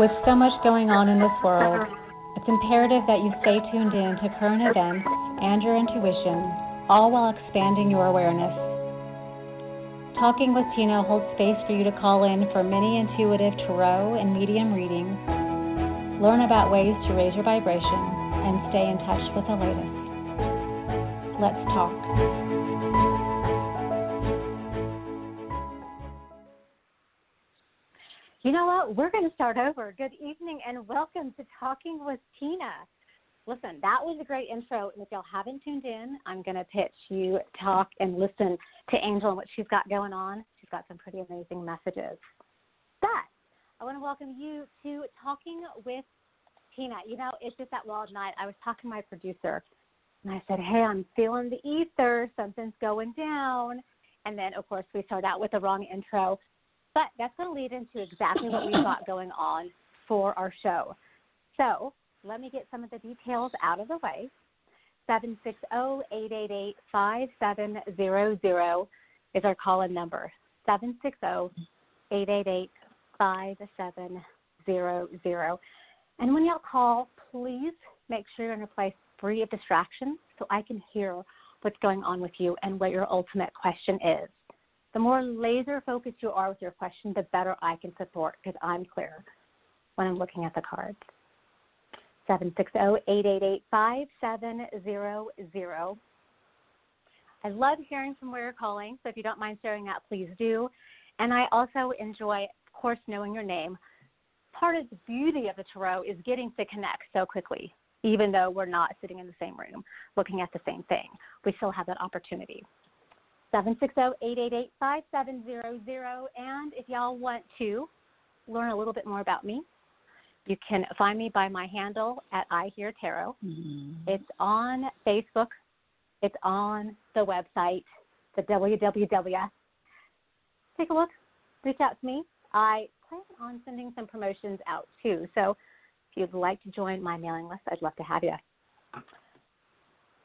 With so much going on in this world, it's imperative that you stay tuned in to current events and your intuition, all while expanding your awareness. Talking with Tina holds space for you to call in for many intuitive tarot and medium readings, learn about ways to raise your vibration, and stay in touch with the latest. Let's talk. We're going to start over. Good evening and welcome to Talking with Tina. Listen, that was a great intro. And if y'all haven't tuned in, I'm going to pitch you talk and listen to Angel and what she's got going on. She's got some pretty amazing messages. But I want to welcome you to Talking with Tina. You know, it's just that wild night. I was talking to my producer and I said, Hey, I'm feeling the ether. Something's going down. And then, of course, we start out with the wrong intro. But that's going to lead into exactly what we've got going on for our show. So let me get some of the details out of the way. 760-888-5700 is our call-in number. 760-888-5700. And when y'all call, please make sure you're in a place free of distractions so I can hear what's going on with you and what your ultimate question is. The more laser focused you are with your question, the better I can support because I'm clear when I'm looking at the cards. 760-888-5700. I love hearing from where you're calling, so if you don't mind sharing that, please do. And I also enjoy, of course, knowing your name. Part of the beauty of the tarot is getting to connect so quickly, even though we're not sitting in the same room looking at the same thing. We still have that opportunity. 760-888-5700. And if y'all want to learn a little bit more about me, you can find me by my handle at I Hear Tarot. Mm-hmm. It's on Facebook. It's on the website, the www. Take a look. Reach out to me. I plan on sending some promotions out too. So if you'd like to join my mailing list, I'd love to have you.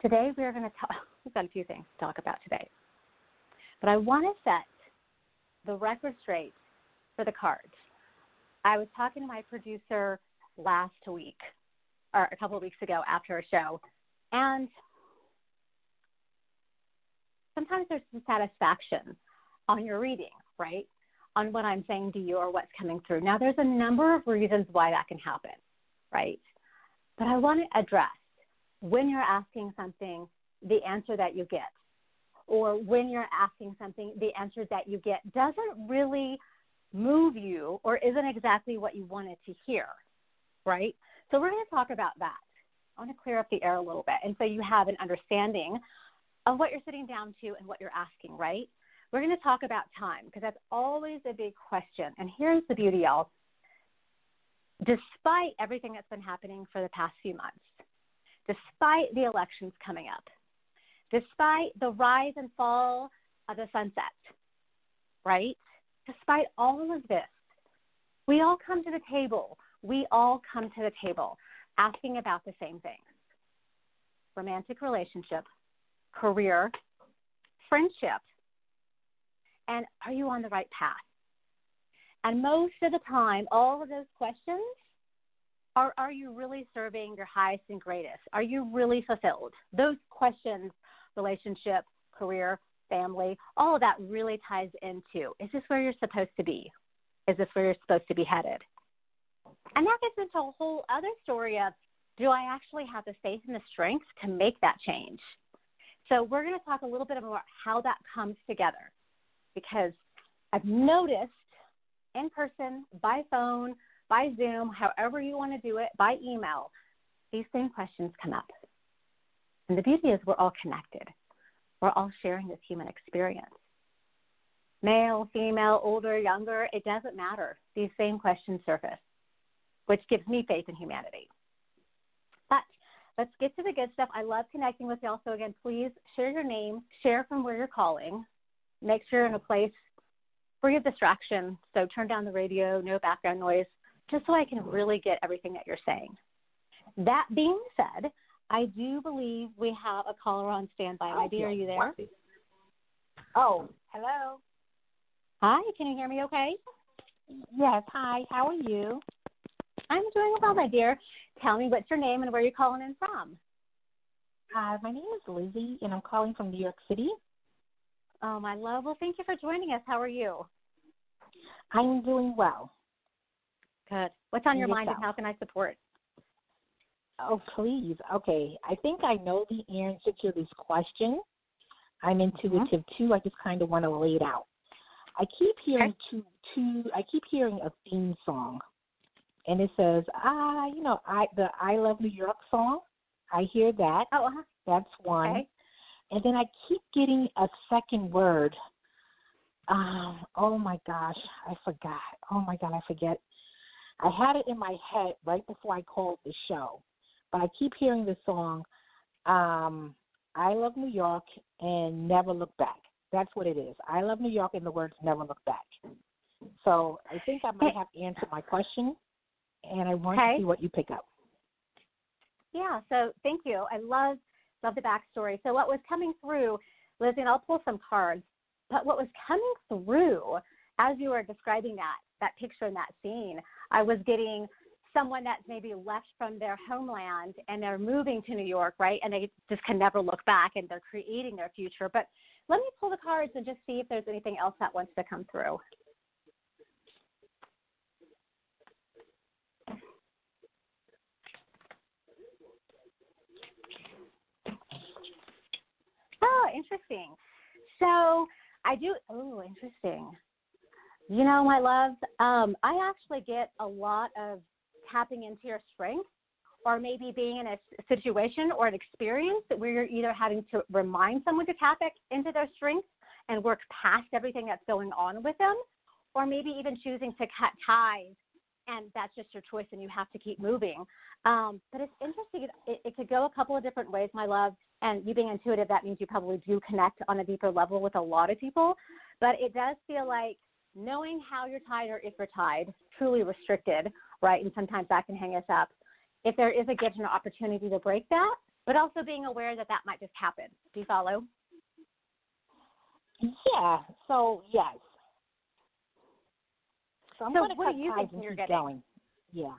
Today we're going to talk. We've got a few things to talk about today. But I want to set the record straight for the cards. I was talking to my producer last week, or a couple of weeks ago after a show, and sometimes there's some satisfaction on your reading, right? On what I'm saying to you or what's coming through. Now, there's a number of reasons why that can happen, right? But I want to address when you're asking something, the answer that you get or when you're asking something, the answer that you get doesn't really move you or isn't exactly what you wanted to hear, right? So we're going to talk about that. I want to clear up the air a little bit. And so you have an understanding of what you're sitting down to and what you're asking, right? We're going to talk about time because that's always a big question. And here's the beauty, y'all. Despite everything that's been happening for the past few months, despite the elections coming up, despite the rise and fall of the sunset, right? Despite all of this, we all come to the table. We all come to the table asking about the same things romantic relationship, career, friendship, and are you on the right path? And most of the time, all of those questions are are you really serving your highest and greatest? Are you really fulfilled? Those questions relationship, career, family, all of that really ties into is this where you're supposed to be? Is this where you're supposed to be headed? And that gets into a whole other story of do I actually have the faith and the strength to make that change? So we're going to talk a little bit about how that comes together because I've noticed in person, by phone, by Zoom, however you want to do it, by email, these same questions come up. And the beauty is we're all connected. We're all sharing this human experience. Male, female, older, younger, it doesn't matter. These same questions surface, which gives me faith in humanity. But let's get to the good stuff. I love connecting with y'all. So again, please share your name, share from where you're calling, make sure you're in a place free of distraction. So turn down the radio, no background noise, just so I can really get everything that you're saying. That being said, I do believe we have a caller on standby. My dear, are you there? Oh, hello. Hi, can you hear me okay? Yes, hi. How are you? I'm doing well, my dear. Tell me what's your name and where you're calling in from. Uh, my name is Lizzie, and I'm calling from New York City. Oh, my love. Well, thank you for joining us. How are you? I'm doing well. Good. What's on your Yourself. mind and how can I support? Oh, please. Okay. I think I know the answer to this question. I'm intuitive too. I just kind of want to lay it out. I keep hearing two, two. I keep hearing a theme song, and it says, "Ah, you know, I the I Love New York song." I hear that. Oh, uh-huh. That's one. Okay. And then I keep getting a second word. Um, oh my gosh, I forgot. Oh my god, I forget. I had it in my head right before I called the show. But I keep hearing the song, um, I love New York and never look back. That's what it is. I love New York and the words never look back. So I think I might have answered my question and I want Okay. to see what you pick up. Yeah, so thank you. I love love the backstory. So what was coming through, Lizzie, and I'll pull some cards, but what was coming through as you were describing that that picture and that scene, I was getting someone that's maybe left from their homeland and they're moving to New York, right? And they just can never look back and they're creating their future. But let me pull the cards and just see if there's anything else that wants to come through. Oh, interesting. So I do. Oh, interesting. You know, my love, um, I actually get a lot of tapping into your strengths, or maybe being in a situation or an experience where you're either having to remind someone to tap into their strengths and work past everything that's going on with them, or maybe even choosing to cut ties, and that's just your choice, and you have to keep moving. Um, but it's interesting. It, it could go a couple of different ways, my love. And you being intuitive, that means you probably do connect on a deeper level with a lot of people. But it does feel like knowing how you're tied or if you're tied, truly restricted, right? And sometimes that can hang us up. If there is a gift and an opportunity to break that, but also being aware that that might just happen. Do you follow? Yeah. So yes. So I'm So what cut are you thinking you're getting? going. Yeah.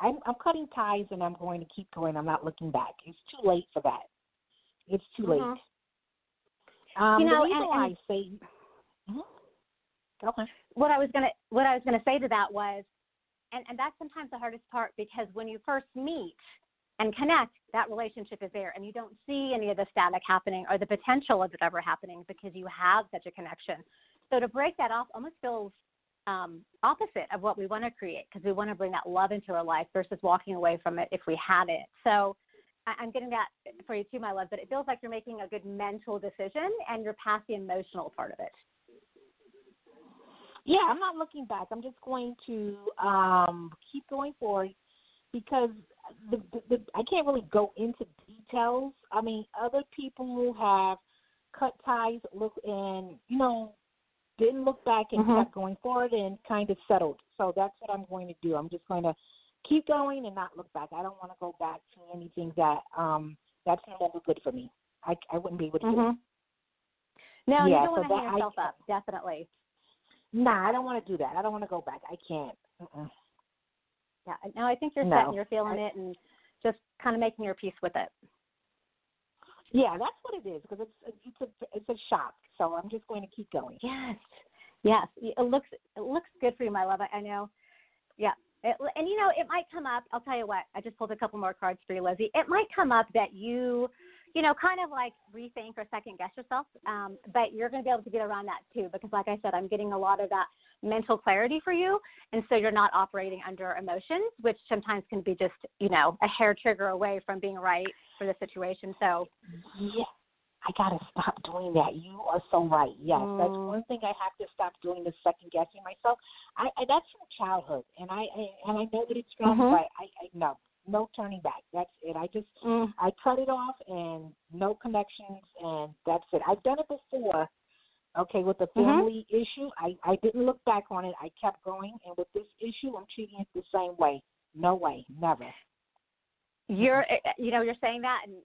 I'm I'm cutting ties and I'm going to keep going. I'm not looking back. It's too late for that. It's too Mhm. late. Um, You know, the reason and- why and- I say, Mhm. go on. what I was gonna what I was gonna say to that was, and and that's sometimes the hardest part because when you first meet and connect, that relationship is there, and you don't see any of the static happening or the potential of it ever happening because you have such a connection. So to break that off almost feels um, opposite of what we want to create because we want to bring that love into our life versus walking away from it if we had it. So I- I'm getting that for you too, my love. But it feels like you're making a good mental decision and you're past the emotional part of it. Yeah, I'm not looking back. I'm just going to um, keep going forward because the, the, the, I can't really go into details. I mean, other people have cut ties, look, and you know, didn't look back and Mhm. kept going forward and kind of settled. So that's what I'm going to do. I'm just going to keep going and not look back. I don't want to go back to anything that um that's no longer good for me. I I wouldn't be able to. Mhm. No, Yeah, you don't so want to hang I- yourself up. Definitely. Nah, I don't want to do that. I don't want to go back. I can't. Mm-mm. Yeah. No, I think you're No. set and you're feeling I- it and just kind of making your peace with it. Yeah, that's what it is because it's it's a it's a shock. So I'm just going to keep going. Yes. Yes. It looks it looks good for you, my love. I, I know. Yeah. It, and you know, it might come up. I'll tell you what. I just pulled a couple more cards for you, Lizzie. It might come up that you, you know, kind of like rethink or second guess yourself. Um, but you're going to be able to get around that too, because like I said, I'm getting a lot of that mental clarity for you, and so you're not operating under emotions, which sometimes can be just, you know, a hair trigger away from being right for the situation. So Yeah, I gotta stop doing that. You are so right. Yes, that's Mm. one thing I have to stop doing is second guessing myself. I, I that's from childhood, and I, I and I know that it's from, Mhm. but I, I no no turning back. That's it. I just mm, I cut it off and no connections, and that's it. I've done it before. Okay, with the Mhm. family issue, I I didn't look back on it. I kept going, and with this issue, I'm treating it the same way. No way, never. you're eh, you know you're saying that and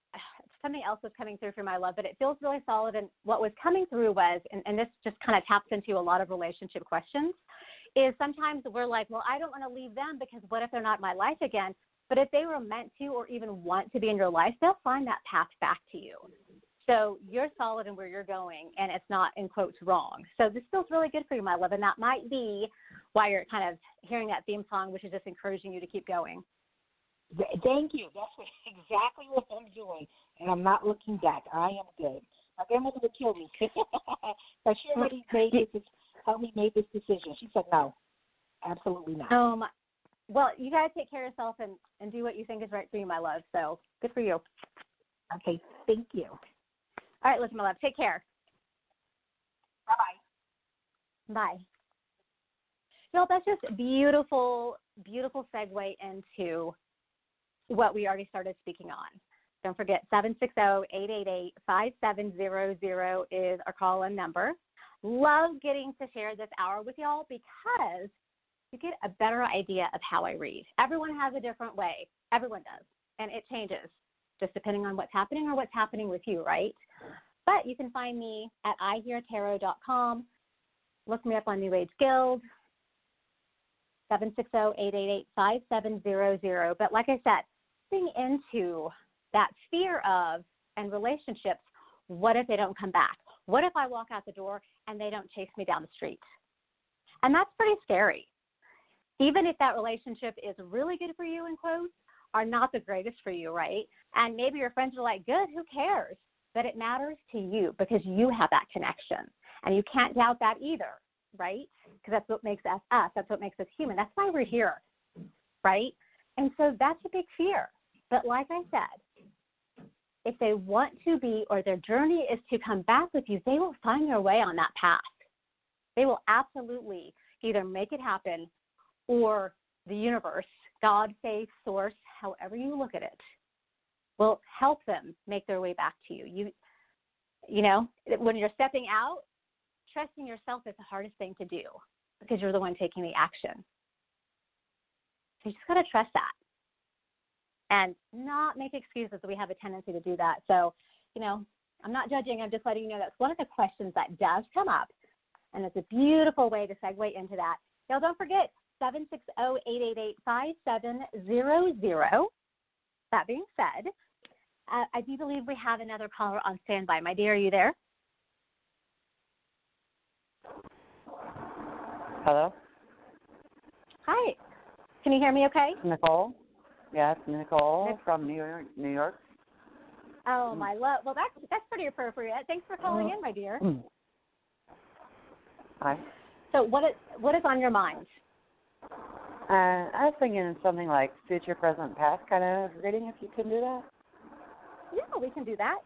something else was coming through for my love but it feels really solid and what was coming through was and, and this just kind of taps into a lot of relationship questions is sometimes we're like, well, I don't want to leave them because what if they're not in my life again? But if they were meant to or even want to be in your life, they'll find that path back to you. So you're solid in where you're going, and it's not in quotes wrong. So this feels really good for you, my love, and that might be why you're kind of hearing that theme song, which is just encouraging you to keep going. Thank you. That's what, exactly what I'm doing, and I'm not looking back. I am good. My grandmother would kill me, but she already made this. Helped me make this decision. She said no, absolutely not. Oh my. Well, you guys take care of yourself and and do what you think is right for you, my love. So good for you. Okay, thank you. All right, listen, my love. Take care. Bye bye. Bye. Well, that's just beautiful, beautiful segue into what we already started speaking on. Don't forget, 760-888-5700 is our call-in number. Love getting to share this hour with y'all because you get a better idea of how I read. Everyone has a different way. Everyone does. And it changes just depending on what's happening or what's happening with you, right? But you can find me at iheartarot.com. Look me up on New Age Guild, 760-888-5700. But like I said, getting into that fear of and relationships, what if they don't come back? What if I walk out the door and they don't chase me down the street? And that's pretty scary. Even if that relationship is really good for you, in quotes, are not the greatest for you, right? And maybe your friends are like, good, who cares? But it matters to you because you have that connection. And you can't doubt that either, right? Because that's what makes us us. That's what makes us human. That's why we're here, right? And so that's a big fear. But like I said, if they want to be or their journey is to come back with you, they will find their way on that path. They will absolutely either make it happen or the universe, God, faith, source, however you look at it, will help them make their way back to you. You you know, when you're stepping out, trusting yourself is the hardest thing to do because you're the one taking the action. So you just got to trust that and not make excuses. We have a tendency to do that. So, you know, I'm not judging. I'm just letting you know that's one of the questions that does come up. And it's a beautiful way to segue into that. Y'all don't forget 760-888-5700. That being said, uh, I do believe we have another caller on standby. My dear, are you there? Hello? Hi. Can you hear me okay? Nicole? Yes, Nicole from New York. New York. Oh my love. Well, that's that's pretty appropriate. Thanks for calling in, my dear. Mm. Hi. So, what is what is on your mind? Uh, I was thinking something like future, present, past kind of reading. If you can do that. Yeah, we can do that.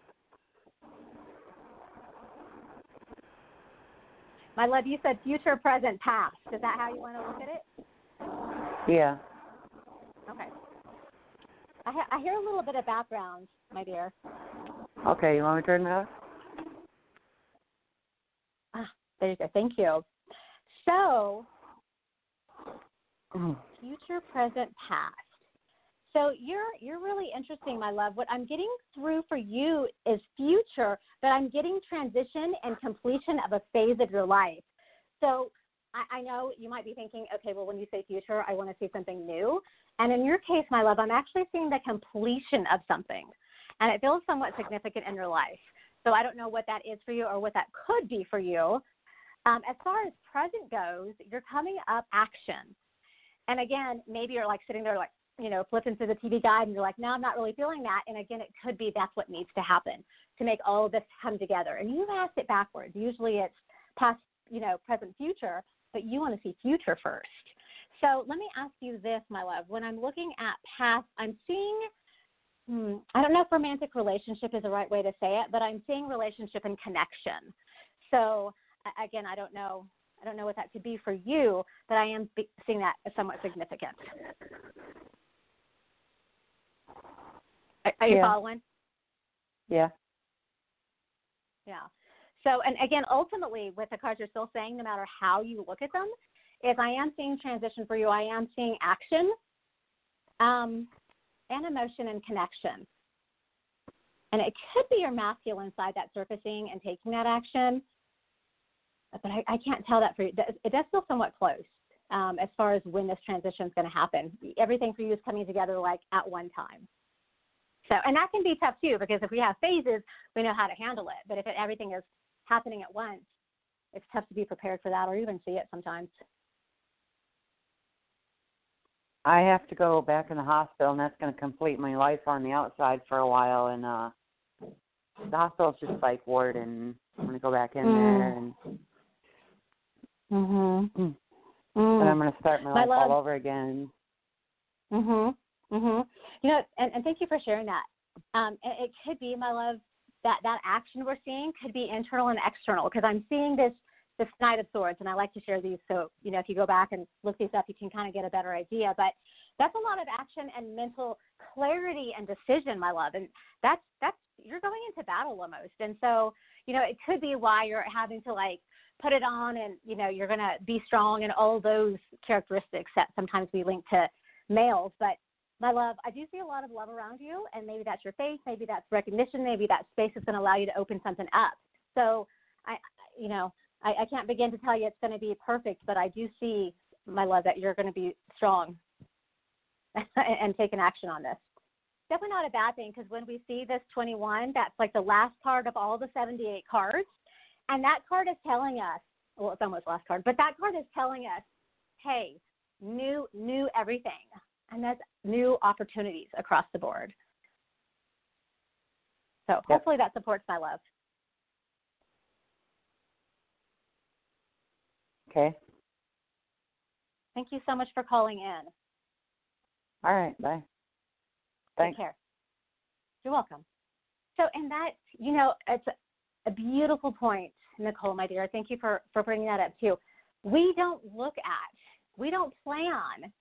My love, you said future, present, past. Is that how you want to look at it? Yeah. Okay. I, ha- I hear a little bit of background, my dear. Okay, you want me to turn it off? Ah, there you go. Thank you. So, Mm. future, present, past. So you're you're really interesting, my love. What I'm getting through for you is future, but I'm getting transition and completion of a phase of your life. So I, I know you might be thinking, okay, well, when you say future, I want to see something new. And in your case, my love, I'm actually seeing the completion of something, and it feels somewhat significant in your life. So I don't know what that is for you or what that could be for you. Um, as far as present goes, you're coming up action. And again, maybe you're like sitting there like, you know, flipping through the TV guide and you're like, no, I'm not really feeling that. And again, it could be that's what needs to happen to make all of this come together. And you asked it backwards. Usually it's past, you know, present, future, but you want to see future first. So let me ask you this, my love. When I'm looking at past, I'm seeing, hmm, I don't know if romantic relationship is the right way to say it, but I'm seeing relationship and connection. So again, I don't know I don't know what that could be for you, but I am seeing that as somewhat significant. Are, are you Yeah. following? Yeah. Yeah. So, and again, ultimately, with the cards, you're still saying no matter how you look at them, is I am seeing transition for you. I am seeing action, um, and emotion and connection. And it could be your masculine side that's surfacing and taking that action, but I, I can't tell that for you. It does feel somewhat close. um, as far as when this transition is going to happen. Everything for you is coming together like at one time. So, and that can be tough too because if we have phases, we know how to handle it. But if it, everything is happening at once, it's tough to be prepared for that or even see it sometimes. I have to go back in the hospital, and that's going to complete my life on the outside for a while. And uh the hospital's just like ward, and I'm going to go back in Mm. there, and Mhm. Mm. Mm. and I'm going to start my, My life love- all over again. Mhm. Mhm. You know, and, and thank you for sharing that. Um, it, it could be, my love, that that action we're seeing could be internal and external because I'm seeing this this Knight of Swords, and I like to share these. So you know, if you go back and look these up, you can kind of get a better idea. But that's a lot of action and mental clarity and decision, my love, and that's that's you're going into battle almost. And so you know, it could be why you're having to like put it on and you know you're going to be strong and all those characteristics that sometimes we link to males. But my love i do see a lot of love around you and maybe that's your faith maybe that's recognition maybe that space is going to allow you to open something up. So i you know i, I can't begin to tell you it's going to be perfect but i do see my love that you're going to be strong and taking action on this. Definitely not a bad thing because when we see this 21 that's like the last card of all the 78 cards and that card is telling us, well, it's almost last card, but that card is telling us, hey, new, new everything. And that's new opportunities across the board. So hopefully that supports my love. Okay. Thank you so much for calling in. All right. Bye. Thanks. Take care. You're welcome. So, and that, you know, it's a beautiful point, Nicole, my dear. Thank you for, for bringing that up too. We don't look at, we don't plan,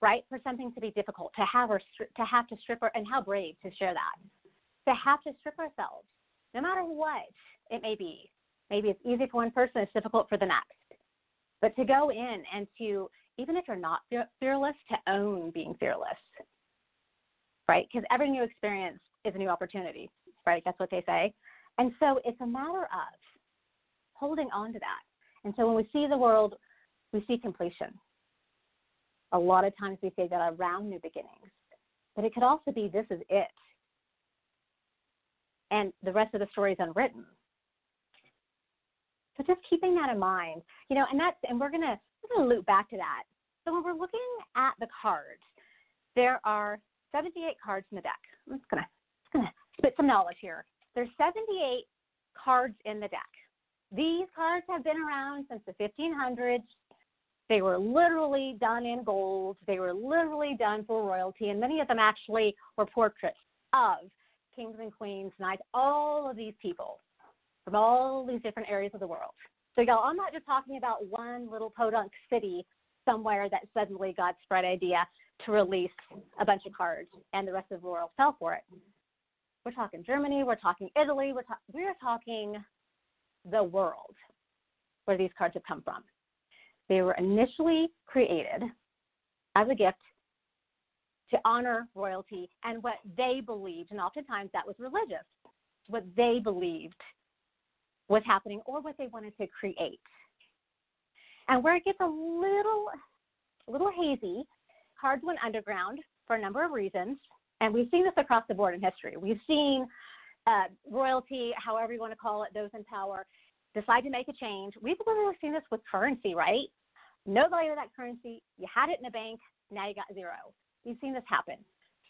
right, for something to be difficult, to have or to have to strip, our, and how brave to share that, to have to strip ourselves, no matter what it may be. Maybe it's easy for one person, it's difficult for the next. But to go in and to, even if you're not fearless, to own being fearless, right? Because every new experience is a new opportunity, right? That's what they say. And so it's a matter of holding on to that. And so when we see the world, we see completion. A lot of times we say that around new beginnings, but it could also be this is it. And the rest of the story is unwritten. So just keeping that in mind, you know, and that's and we're gonna we're gonna loop back to that. So when we're looking at the cards, there are 78 cards in the deck. I'm just gonna just gonna spit some knowledge here. There's 78 cards in the deck. These cards have been around since the 1500s. They were literally done in gold. They were literally done for royalty, and many of them actually were portraits of kings and queens, knights, all of these people from all these different areas of the world. So, y'all, I'm not just talking about one little podunk city somewhere that suddenly got spread idea to release a bunch of cards, and the rest of the world fell for it. We're talking Germany, we're talking Italy, we're, ta- we're talking the world where these cards have come from. They were initially created as a gift to honor royalty and what they believed, and oftentimes that was religious, what they believed was happening or what they wanted to create. And where it gets a little, a little hazy, cards went underground for a number of reasons, and we've seen this across the board in history. We've seen uh, royalty, however you want to call it, those in power, decide to make a change. We've literally seen this with currency, right? No value to that currency. You had it in a bank, now you got zero. We've seen this happen.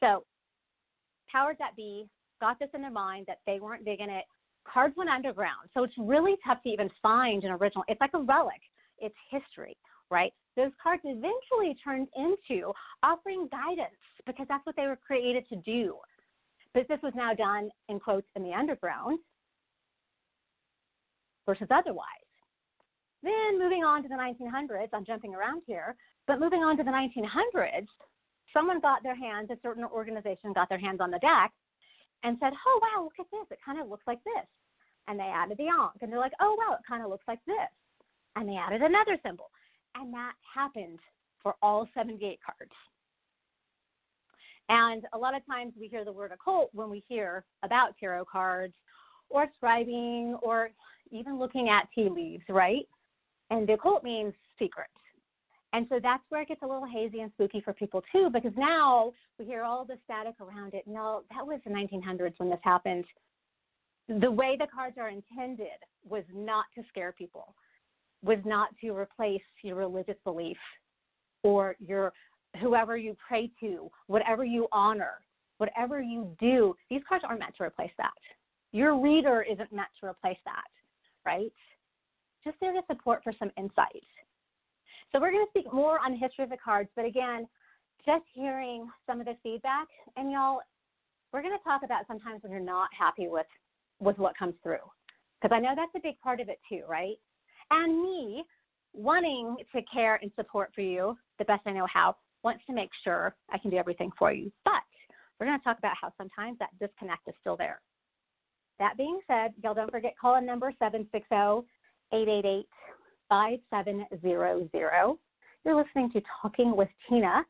So, powers that be got this in their mind that they weren't digging it. Cards went underground. So, it's really tough to even find an original. It's like a relic, it's history, right? Those cards eventually turned into offering guidance because that's what they were created to do. But this was now done, in quotes, in the underground versus otherwise. Then moving on to the 1900s, I'm jumping around here, but moving on to the 1900s, someone got their hands, a certain organization got their hands on the deck and said, oh, wow, look at this. It kind of looks like this. And they added the Ankh. And they're like, oh, wow, it kind of looks like this. And they added another symbol. And that happened for all 78 cards. And a lot of times we hear the word occult when we hear about tarot cards or scrying or even looking at tea leaves, right? And the occult means secret. And so that's where it gets a little hazy and spooky for people too, because now we hear all the static around it. No, that was the 1900s when this happened. The way the cards are intended was not to scare people, was not to replace your religious belief or your whoever you pray to, whatever you honor, whatever you do. These cards aren't meant to replace that. Your reader isn't meant to replace that, right? Just there to support for some insight. So we're going to speak more on the history of the cards, but again, just hearing some of the feedback, and y'all, we're going to talk about sometimes when you're not happy with with what comes through, because I know that's a big part of it too, right? And me wanting to care and support for you the best I know how, wants to make sure I can do everything for you, but we're going to talk about how sometimes that disconnect is still there. That being said, y'all don't forget call in number 760 888 5700. You're listening to Talking with Tina.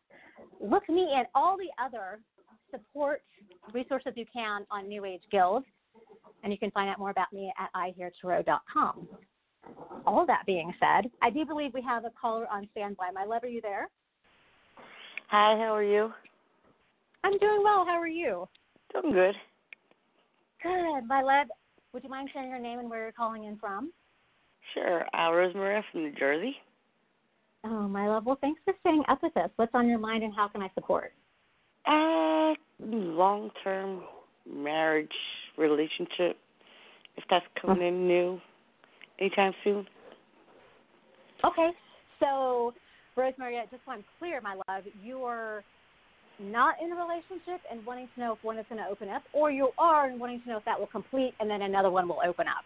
Look me and all the other support resources you can on New Age Guild, and you can find out more about me at iheartarot.com. All that being said, I do believe we have a caller on standby. My love, are you there? Hi, how are you? I'm doing well. How are you? Doing good. Good. My love, would you mind sharing your name and where you're calling in from? Sure. Uh, Rosemary from New Jersey. Oh, my love. Well, thanks for staying up with us. What's on your mind and how can I support? Uh, long term marriage relationship. If that's coming in new anytime soon. Okay. So, Rosemary, just so I'm clear, my love, you are not in a relationship and wanting to know if one is going to open up, or you are and wanting to know if that will complete and then another one will open up?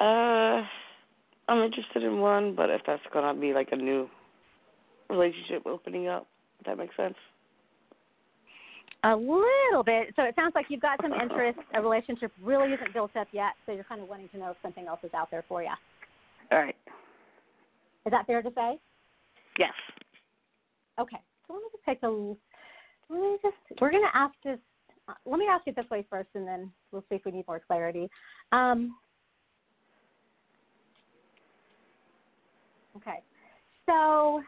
Uh, I'm interested in one, but if that's gonna be like a new relationship opening up, if that makes sense. A little bit. So it sounds like you've got some interest. A relationship really isn't built up yet, so you're kind of wanting to know if something else is out there for you. All right. Is that fair to say? Yes. Okay. So let me just take a. Let me just. We're going to ask this. Uh, let me ask you this way first, and then we'll see if we need more clarity. Um, Okay. So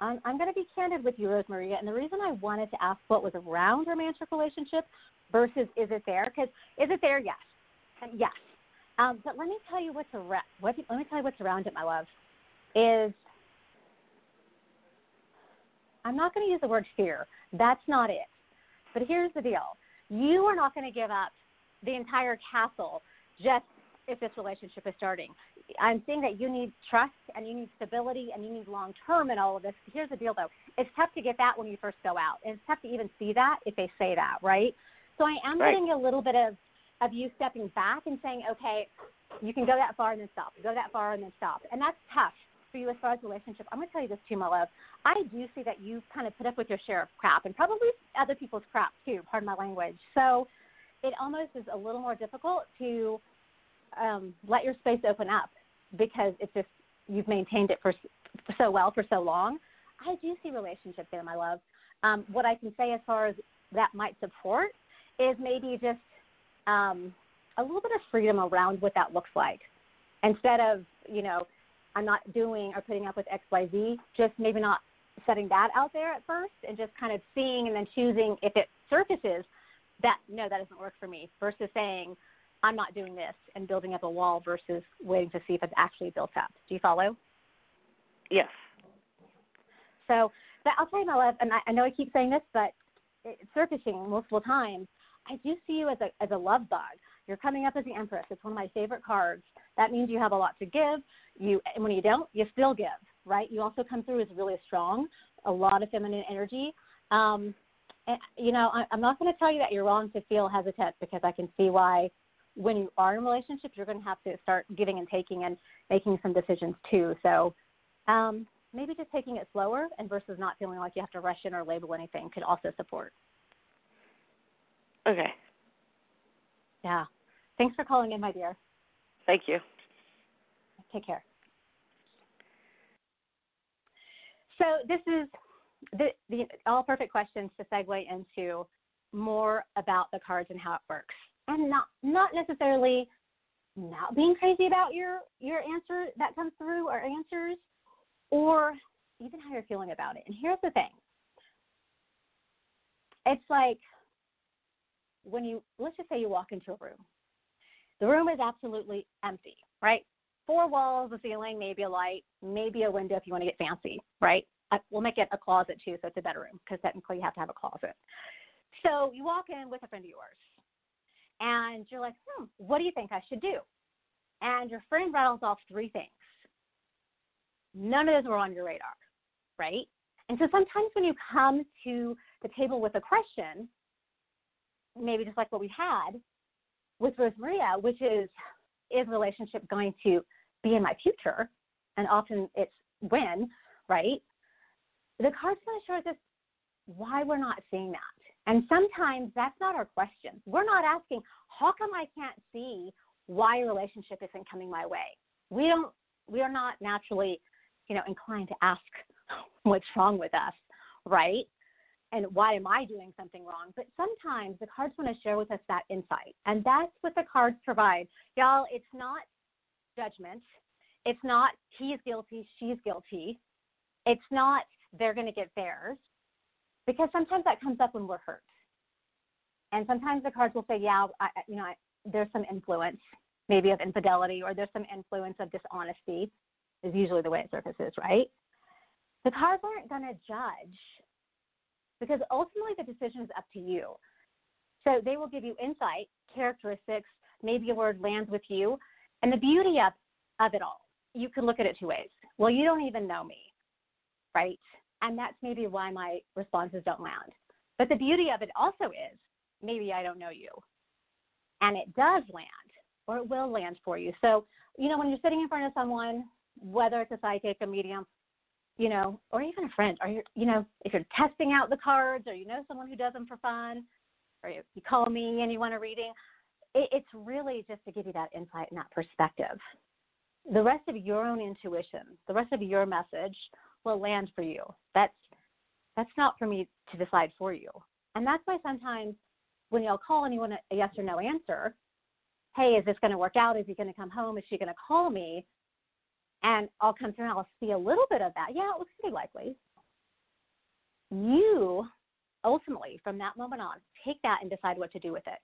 I'm, I'm going to be candid with you, Rosemaria. And the reason I wanted to ask what was around romantic relationship versus is it there? Because is it there? Yes. Yes. Um, but let me tell you what's around. What, let me tell you what's around it, my love. Is I'm not going to use the word fear. That's not it. But here's the deal: you are not going to give up the entire castle just if this relationship is starting. I'm seeing that you need trust and you need stability and you need long term and all of this. Here's the deal though. It's tough to get that when you first go out. And it's tough to even see that if they say that, right? So I am right. getting a little bit of of you stepping back and saying, Okay, you can go that far and then stop. Go that far and then stop. And that's tough for you as far as relationship. I'm gonna tell you this too, my love. I do see that you kind of put up with your share of crap and probably other people's crap too, pardon my language. So it almost is a little more difficult to um, let your space open up because it's just you've maintained it for, so well for so long. I do see relationship there, my love. Um, what I can say as far as that might support is maybe just um, a little bit of freedom around what that looks like. Instead of, you know, I'm not doing or putting up with XYZ, just maybe not setting that out there at first and just kind of seeing and then choosing if it surfaces that, no, that doesn't work for me versus saying, I'm not doing this and building up a wall versus waiting to see if it's actually built up. Do you follow? Yes. So that, I'll tell you, my love, and I, I know I keep saying this, but it's surfacing multiple times. I do see you as a as a love bug. You're coming up as the Empress. It's one of my favorite cards. That means you have a lot to give. You and when you don't, you still give, right? You also come through as really strong, a lot of feminine energy. Um, and, you know, I, I'm not going to tell you that you're wrong to feel hesitant because I can see why when you are in relationships, you're going to have to start giving and taking and making some decisions too. So um, maybe just taking it slower and versus not feeling like you have to rush in or label anything could also support. Okay. Yeah. Thanks for calling in, my dear. Thank you. Take care. So this is the, the all perfect questions to segue into more about the cards and how it works and not not necessarily not being crazy about your your answer that comes through or answers or even how you're feeling about it. And here's the thing it's like when you, let's just say you walk into a room, the room is absolutely empty, right? Four walls, a ceiling, maybe a light, maybe a window if you want to get fancy, right? We'll make it a closet too, so it's a bedroom because technically you have to have a closet. So you walk in with a friend of yours, and you're like, hmm, what do you think I should do? And your friend rattles off three things. None of those were on your radar, right? And so sometimes when you come to the table with a question, maybe just like what we had with Rose Maria, which is, is relationship going to be in my future? And often it's when, right? The cards want to show us why we're not seeing that. And sometimes that's not our question. We're not asking, how come I can't see why a relationship isn't coming my way? We don't we are not naturally, you know, inclined to ask what's wrong with us, right? And why am I doing something wrong? But sometimes the cards want to share with us that insight. And that's what the cards provide. Y'all, it's not judgment. It's not he's guilty, she's guilty. It's not they're going to get theirs because sometimes that comes up when we're hurt. And sometimes the cards will say, yeah, I, you know, I, there's some influence, maybe of infidelity, or there's some influence of dishonesty, is usually the way it surfaces, right? The cards aren't going to judge because ultimately the decision is up to you. So they will give you insight, characteristics, maybe a word lands with you. And the beauty of, of it all, you can look at it two ways. Well, you don't even know me, right? And that's maybe why my responses don't land. But the beauty of it also is maybe I don't know you. And it does land, or it will land for you. So, you know, when you're sitting in front of someone, whether it's a psychic, a medium, you know, or even a friend, or you, you know, if you're testing out the cards, or you know someone who does them for fun, or you, you call me and you want a reading, it, it's really just to give you that insight and that perspective. The rest of your own intuition, the rest of your message will land for you. That's that's not for me to decide for you. And that's why sometimes when y'all call and you want a yes or no answer, hey, is this going to work out? Is he going to come home? Is she going to call me? And I'll come through and I'll see a little bit of that. Yeah, it looks pretty likely. You ultimately, from that moment on, take that and decide what to do with it.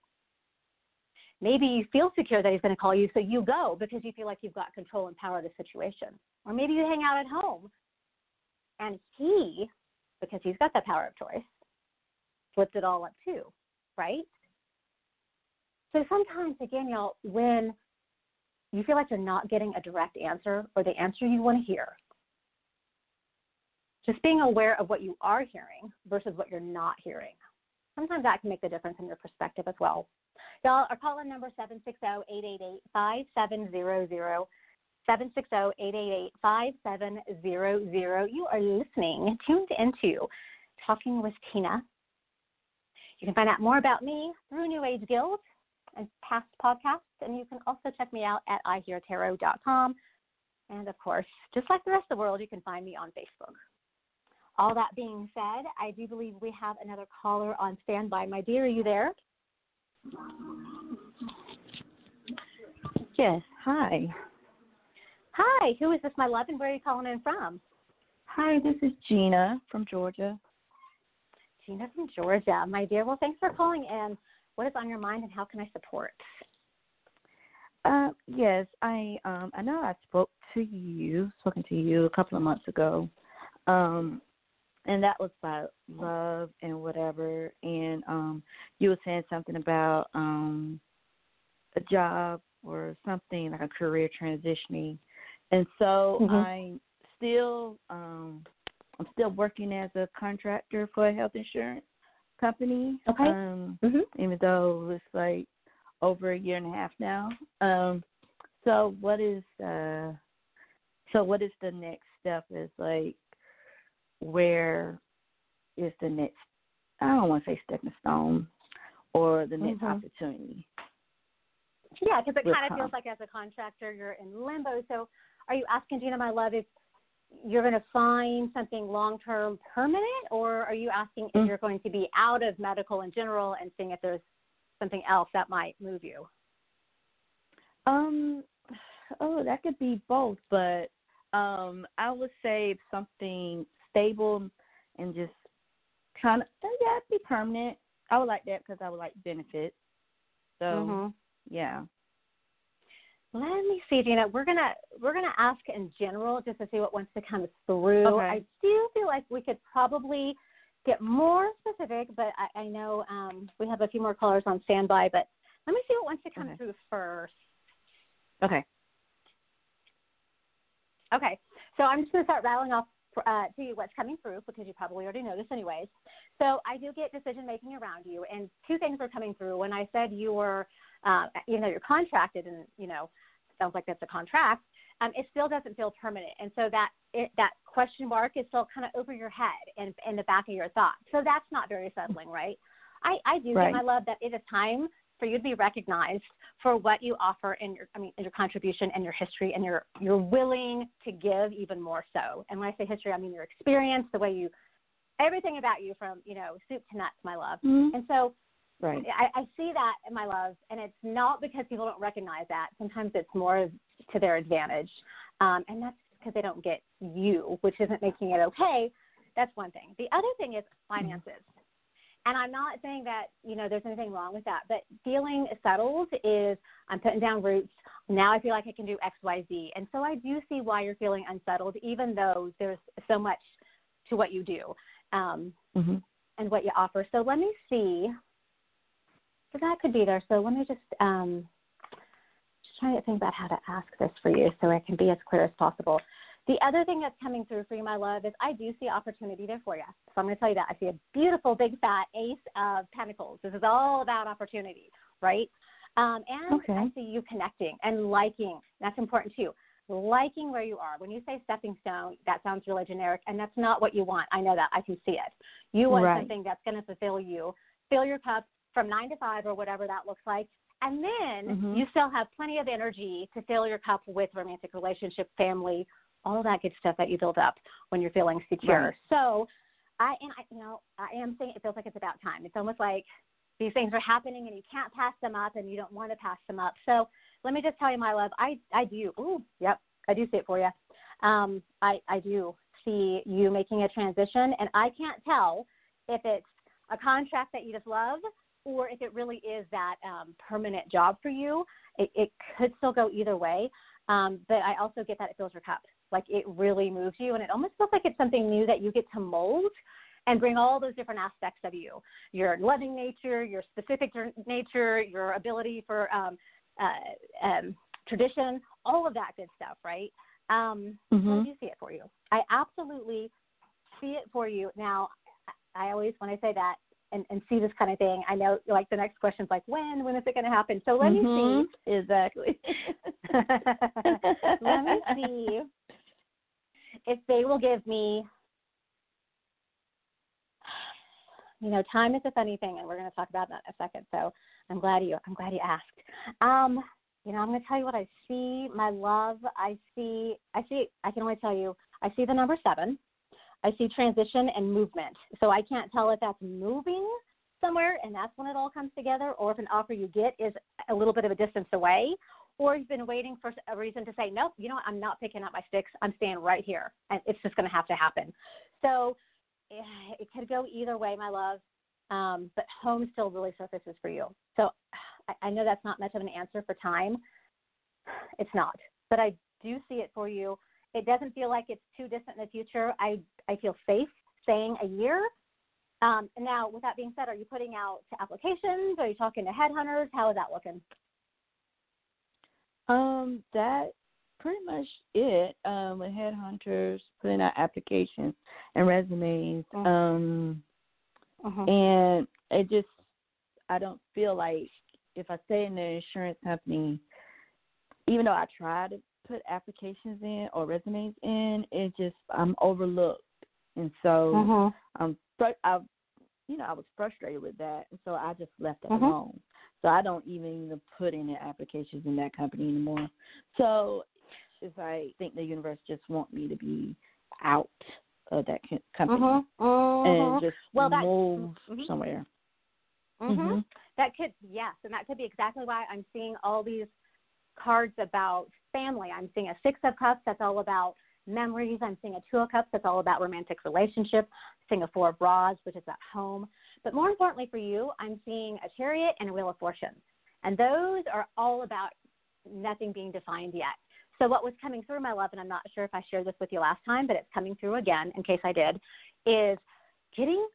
Maybe you feel secure that he's going to call you, so you go because you feel like you've got control and power of the situation. Or maybe you hang out at home and he, because he's got the power of choice, flipped it all up too, right? So sometimes, again, y'all, when you feel like you're not getting a direct answer or the answer you want to hear, just being aware of what you are hearing versus what you're not hearing. Sometimes that can make the difference in your perspective as well. Y'all, our call in number 760 888 5700. 760-888-5700. You are listening, tuned into Talking with Tina. You can find out more about me through New Age Guild and past podcasts, and you can also check me out at iheartarot.com. And of course, just like the rest of the world, you can find me on Facebook. All that being said, I do believe we have another caller on standby. My dear, are you there? Yes. Hi. Hi, who is this, my love, and where are you calling in from? Hi, this is Gina from Georgia. Gina from Georgia, my dear. Well, thanks for calling in. What is on your mind, and how can I support? Uh, yes, I um, I know I spoke to you, spoken to you a couple of months ago, um, and that was about love and whatever. And um, you were saying something about um, a job or something like a career transitioning and so mm-hmm. I'm still um I'm still working as a contractor for a health insurance company. Okay. Um mm-hmm. even though it's like over a year and a half now. Um so what is uh so what is the next step is like where is the next I don't want to say stepping stone or the next mm-hmm. opportunity. Yeah, because it kind of feels like as a contractor you're in limbo. So are you asking Gina, my love, if you're going to find something long term permanent, or are you asking if mm. you're going to be out of medical in general and seeing if there's something else that might move you? Um, oh, that could be both, but um, I would say something stable and just kind of yeah, be permanent. I would like that because I would like benefits. So Mm-hmm. yeah. Let me see, Gina. We're gonna we're gonna ask in general just to see what wants to come through. Okay. I do feel like we could probably get more specific, but I, I know um, we have a few more callers on standby. But let me see what wants to come Okay. through first. Okay. Okay, so I'm just going to start rattling off uh, to you what's coming through because you probably already know this anyways. So I do get decision making around you, and two things are coming through. When I said you were, uh, you know, you're contracted, and you know, sounds like that's a contract. Um, it still doesn't feel permanent, and so that it, that question mark is still kind of over your head and in the back of your thoughts. So that's not very settling, right? I, I do Right. think, my love, that it is time for you to be recognized for what you offer in your I mean in your contribution and your history and you're you're willing to give even more so. And when I say history, I mean your experience, the way you everything about you from, you know, soup to nuts, my love. Mhm. And so Right. I, I see that in my love, and it's not because people don't recognize that. Sometimes it's more to their advantage, um, and that's because they don't get you, which isn't making it okay. That's one thing. The other thing is finances, and I'm not saying that you know there's anything wrong with that, but feeling settled is I'm putting down roots. Now I feel like I can do X, Y, Z, and so I do see why you're feeling unsettled, even though there's so much to what you do. Um, Mhm. and what you offer. So let me see. So that could be there. So let me just um, just trying to think about how to ask this for you so it can be as clear as possible. The other thing that's coming through for you, my love, is I do see opportunity there for you. So I'm going to tell you that. I see a beautiful, big, fat ace of pentacles. This is all about opportunity, right? Um, and Okay. I see you connecting and liking. That's important too. Liking where you are. When you say stepping stone, that sounds really generic, and that's not what you want. I know that. I can see it. You want Right. something that's going to fulfill you, fill your cup from nine to five or whatever that looks like. And then Mhm. you still have plenty of energy to fill your cup with romantic relationship, family, all that good stuff that you build up when you're feeling secure. Right. So, I and I, you know, I am saying it feels like it's about time. It's almost like these things are happening and you can't pass them up and you don't want to pass them up. So, let me just tell you, my love, I I do. Ooh, yep, I do see it for you. Um, I I do see you making a transition, and I can't tell if it's a contract that you just love or if it really is that um, permanent job for you. It, it could still go either way, um, but I also get that it fills your cup. Like it really moves you, and it almost feels like it's something new that you get to mold and bring all those different aspects of you your loving nature, your specific nature, your ability for um, uh, um, tradition, all of that good stuff, right? Um, so I do see it for you. I absolutely see it for you. Now, I always, when I say that and, and see this kind of thing, I know like the next question's like, when? When is it going to happen? So let Mhm. me see. Exactly. let me see if they will give me. You know, time is a funny thing, and we're going to talk about that in a second. So I'm glad you. I'm glad you asked. Um, you know, I'm going to tell you what I see. My love, I see. I see. I can only tell you. I see the number seven. I see transition and movement. So I can't tell if that's moving somewhere and that's when it all comes together, or if an offer you get is a little bit of a distance away, or you've been waiting for a reason to say, nope, you know what, I'm not picking up my sticks. I'm staying right here. And it's just going to have to happen. So eh, it could go either way, my love. Um, but home still really surfaces for you. So I, I know that's not much of an answer for time. It's not. But I do see it for you. It doesn't feel like it's too distant in the future. I, I feel safe saying a year. Um, now, with that being said, are you putting out applications? Are you talking to headhunters? How is that looking? Um, that pretty much it. Um, with headhunters putting out applications and resumes. Mhm. Um, Mhm. and it just I don't feel like if I stay in the insurance company, even though I try to put applications in or resumes in, it just I'm overlooked, and so Mhm. um, fr- I, you know, I was frustrated with that, and so I just left it Mhm. alone. So I don't even put any applications in that company anymore. So it's I think the universe just want me to be out of that co- company Mhm. Mhm. and just Well, that- move somewhere. That could yes, and that could be exactly why I'm seeing all these cards about family. I'm seeing a six of cups that's all about memories. I'm seeing a two of cups that's all about romantic relationship. I'm seeing a four of bras, which is at home. But more importantly for you, I'm seeing a chariot and a wheel of fortune. And those are all about nothing being defined yet. So what was coming through my love, and I'm not sure if I shared this with you last time, but it's coming through again in case I did, is getting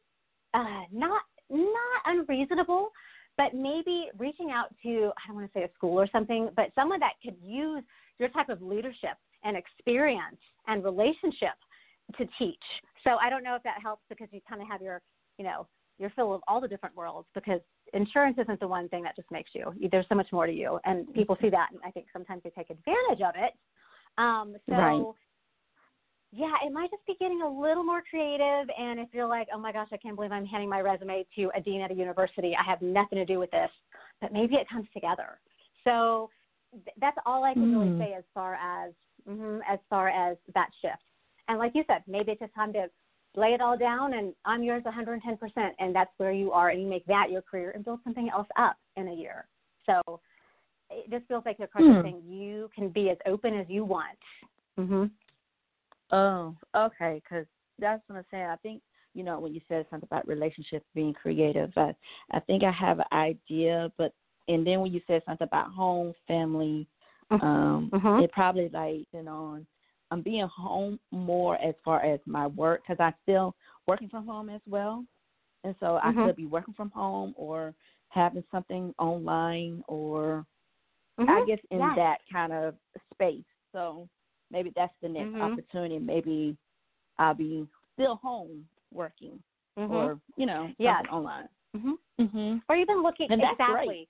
uh, not not unreasonable, but maybe reaching out to I don't want to say a school or something, but someone that could use your type of leadership and experience and relationship to teach. So I don't know if that helps because you kind of have your, you know, your fill of all the different worlds because insurance isn't the one thing that just makes you. There's so much more to you, and people see that, and I think sometimes they take advantage of it. Um, so right yeah, it might just be getting a little more creative. And if you're like, oh my gosh, I can't believe I'm handing my resume to a dean at a university, I have nothing to do with this, but maybe it comes together. So that's all I can mm. really say as far as mm-hmm, as far as that shift. And like you said, maybe it's just time to lay it all down and I'm yours 110%, and that's where you are, and you make that your career and build something else up in a year. So it just feels like the card mm. saying you can be as open as you want. Mm-hmm. Oh, okay. Because that's what I'm saying. I think you know when you said something about relationships being creative, I I think I have an idea, but and then when you said something about home, family, mm-hmm. um, mm-hmm. it probably like you know I'm being home more as far as my work because I'm still working from home as well, and so mm-hmm. I could be working from home or having something online or I mm-hmm. guess in yes. that kind of space. So maybe that's the next mm-hmm. opportunity. Maybe I'll be still home working mm-hmm. or you know yeah online. Mhm. Mhm. Or even looking and exactly.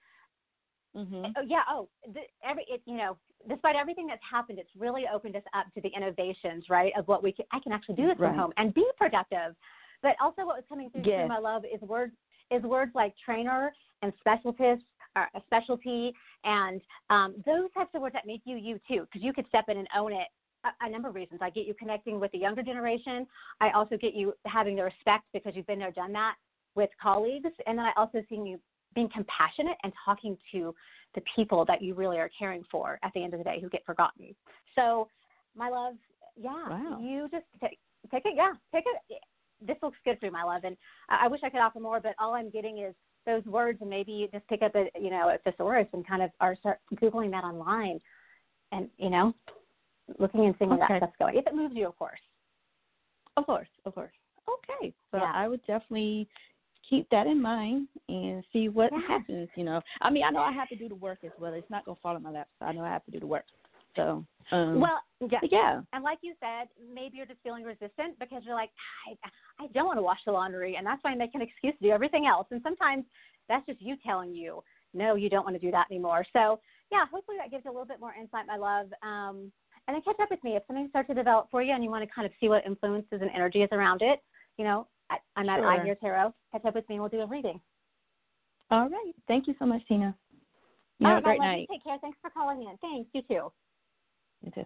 Mm-hmm. Oh, yeah. Oh, the, every it, you know, despite everything that's happened, it's really opened us up to the innovations, right? Of what we can. I can actually do this right. from home and be productive. But also, what was coming through yes. too, my love, is words is words like trainer and specialist or a specialty, and um, those types of words that make you you too, because you could step in and own it. A, a number of reasons. I get you connecting with the younger generation. I also get you having the respect because you've been there, done that with colleagues, and then I also see you being compassionate and talking to the people that you really are caring for at the end of the day who get forgotten. So, my love, yeah, wow. you just take take it. Yeah, take it. This looks good for you, my love, and I, wish I could offer more, but all I'm getting is those words and maybe you just pick up a you know a thesaurus and kind of are start googling that online and you know looking and seeing where okay. that stuff's going if it moves you of course of course of course okay so yeah. i would definitely keep that in mind and see what yeah. happens you know. I mean i know i have to do the work as well. It's not going to fall in my lap so i know i have to do the work. So um, well yeah. yeah. And like you said maybe you're just feeling resistant because you're like i i don't want to wash the laundry and that's why i make an excuse to do everything else. And sometimes that's just you telling you no you don't want to do that anymore. So yeah hopefully that gives you a little bit more insight my love. Um, and then catch up with me. If something starts to develop for you and you want to kind of see what influences and energy is around it you know i'm at sure. i hear tarot catch up with me and we'll do a reading all right thank you so much tina you All have right, a great night take care thanks for calling in thanks you too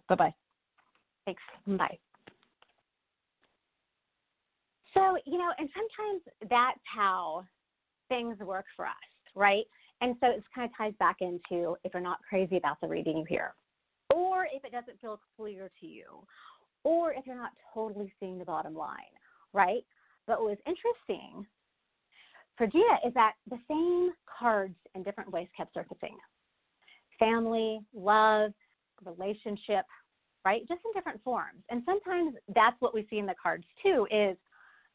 Bye bye. Thanks. Bye. So, you know, and sometimes that's how things work for us, right? And so it kind of ties back into if you're not crazy about the reading you hear, or if it doesn't feel clear to you, or if you're not totally seeing the bottom line, right? But what was interesting for Gia is that the same cards in different ways kept surfacing family, love, relationship, right? Just in different forms. And sometimes that's what we see in the cards too is,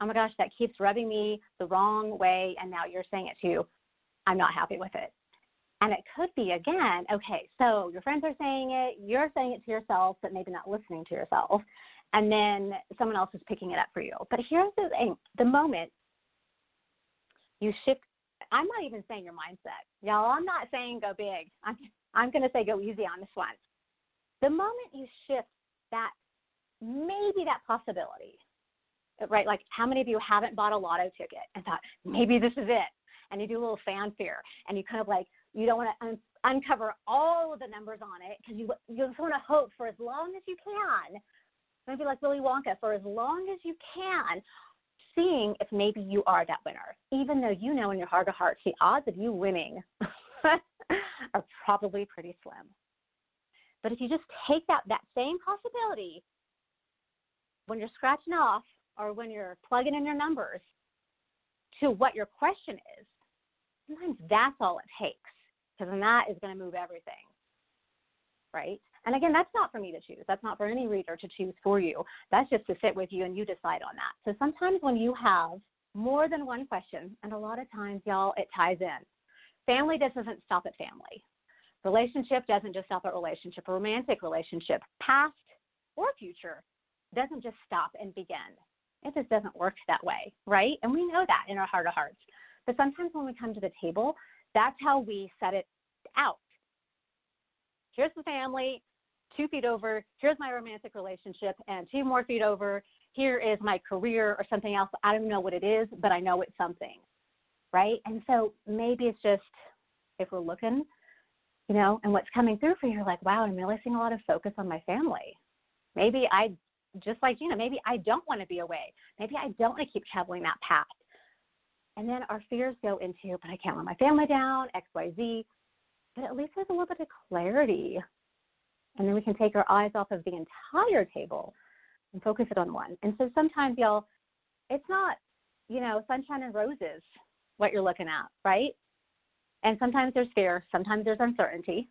oh my gosh, that keeps rubbing me the wrong way. And now you're saying it too. I'm not happy with it. And it could be again, okay, so your friends are saying it, you're saying it to yourself, but maybe not listening to yourself. And then someone else is picking it up for you. But here's the thing the moment you shift, I'm not even saying your mindset. Y'all, I'm not saying go big. I'm, I'm going to say go easy on this one the moment you shift that maybe that possibility right like how many of you haven't bought a lotto ticket and thought maybe this is it and you do a little fanfare and you kind of like you don't want to un- uncover all of the numbers on it because you you just want to hope for as long as you can maybe like willy wonka for as long as you can seeing if maybe you are that winner even though you know in your heart of hearts the odds of you winning are probably pretty slim but if you just take that that same possibility when you're scratching off or when you're plugging in your numbers to what your question is, sometimes that's all it takes because then that is going to move everything. Right? And again, that's not for me to choose. That's not for any reader to choose for you. That's just to sit with you and you decide on that. So sometimes when you have more than one question, and a lot of times, y'all, it ties in. Family doesn't stop at family. Relationship doesn't just stop at relationship. A romantic relationship, past or future, doesn't just stop and begin. It just doesn't work that way, right? And we know that in our heart of hearts. But sometimes when we come to the table, that's how we set it out. Here's the family, two feet over. Here's my romantic relationship, and two more feet over. Here is my career or something else. I don't know what it is, but I know it's something, right? And so maybe it's just if we're looking, you know, and what's coming through for you, you're like, wow, I'm really seeing a lot of focus on my family. Maybe I, just like Gina, maybe I don't want to be away. Maybe I don't want to keep traveling that path. And then our fears go into, but I can't let my family down, X, Y, Z. But at least there's a little bit of clarity. And then we can take our eyes off of the entire table and focus it on one. And so sometimes, y'all, it's not, you know, sunshine and roses what you're looking at, right? And sometimes there's fear, sometimes there's uncertainty.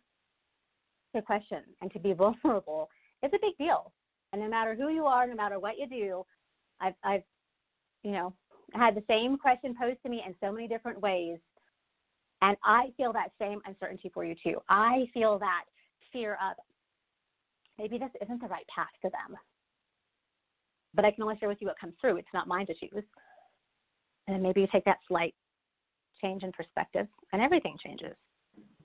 To question and to be vulnerable is a big deal. And no matter who you are, no matter what you do, I've, I've, you know, had the same question posed to me in so many different ways. And I feel that same uncertainty for you too. I feel that fear of maybe this isn't the right path for them. But I can only share with you what comes through. It's not mine to choose. And maybe you take that slight change in perspective and everything changes.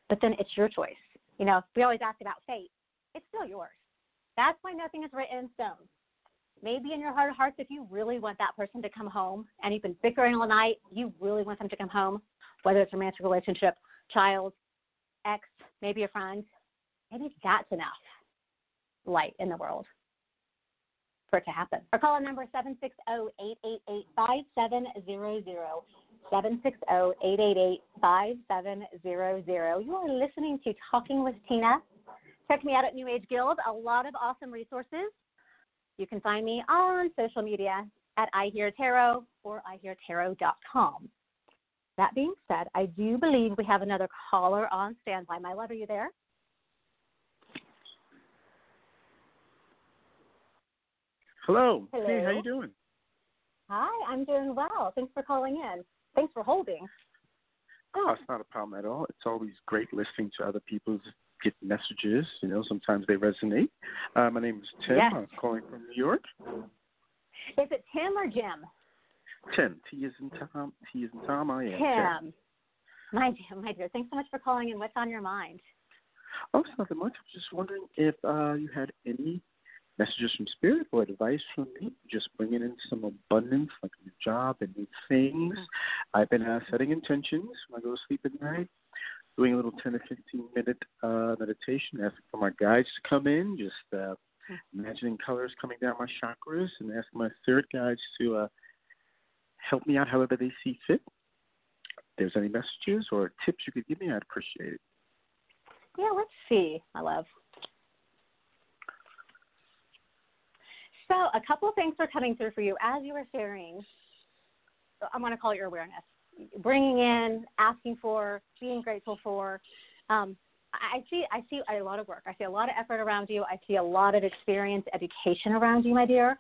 But then it's your choice. You know, we always ask about fate. It's still yours. That's why nothing is written in stone. Maybe in your heart of hearts, if you really want that person to come home and you've been bickering all night, you really want them to come home, whether it's a romantic relationship, child, ex, maybe a friend, maybe that's enough light in the world for it to happen. Our call number 760-888-5700. 760-888-5700. You are listening to Talking with Tina. Check me out at New Age Guild. A lot of awesome resources. You can find me on social media at I Hear Tarot or IHearTarot.com. That being said, I do believe we have another caller on standby. My love, are you there? Hello. Hello. Hey, how you doing? Hi, I'm doing well. Thanks for calling in. Thanks for holding. Oh, it's not a problem at all. It's always great listening to other people's get messages. You know, sometimes they resonate. Uh, my name is Tim. Yes. I'm calling from New York. Is it Tim or Jim? Tim. T is in Tom. T is in Tom. I am Tim. My dear, my dear. Thanks so much for calling in. What's on your mind? Oh, it's nothing much. I'm just wondering if uh, you had any messages from Spirit or advice from me, just bringing in some abundance, like a new job and new things. I've been uh, setting intentions when I go to sleep at night, doing a little 10 to 15 minute uh, meditation, asking for my guides to come in, just uh, imagining colors coming down my chakras, and asking my spirit guides to uh, help me out however they see fit. If there's any messages or tips you could give me, I'd appreciate it. Yeah, let's see, my love. So, a couple of things are coming through for you as you were sharing. I want to call it your awareness, bringing in, asking for, being grateful for. Um, I see, I see a lot of work. I see a lot of effort around you. I see a lot of experience, education around you, my dear.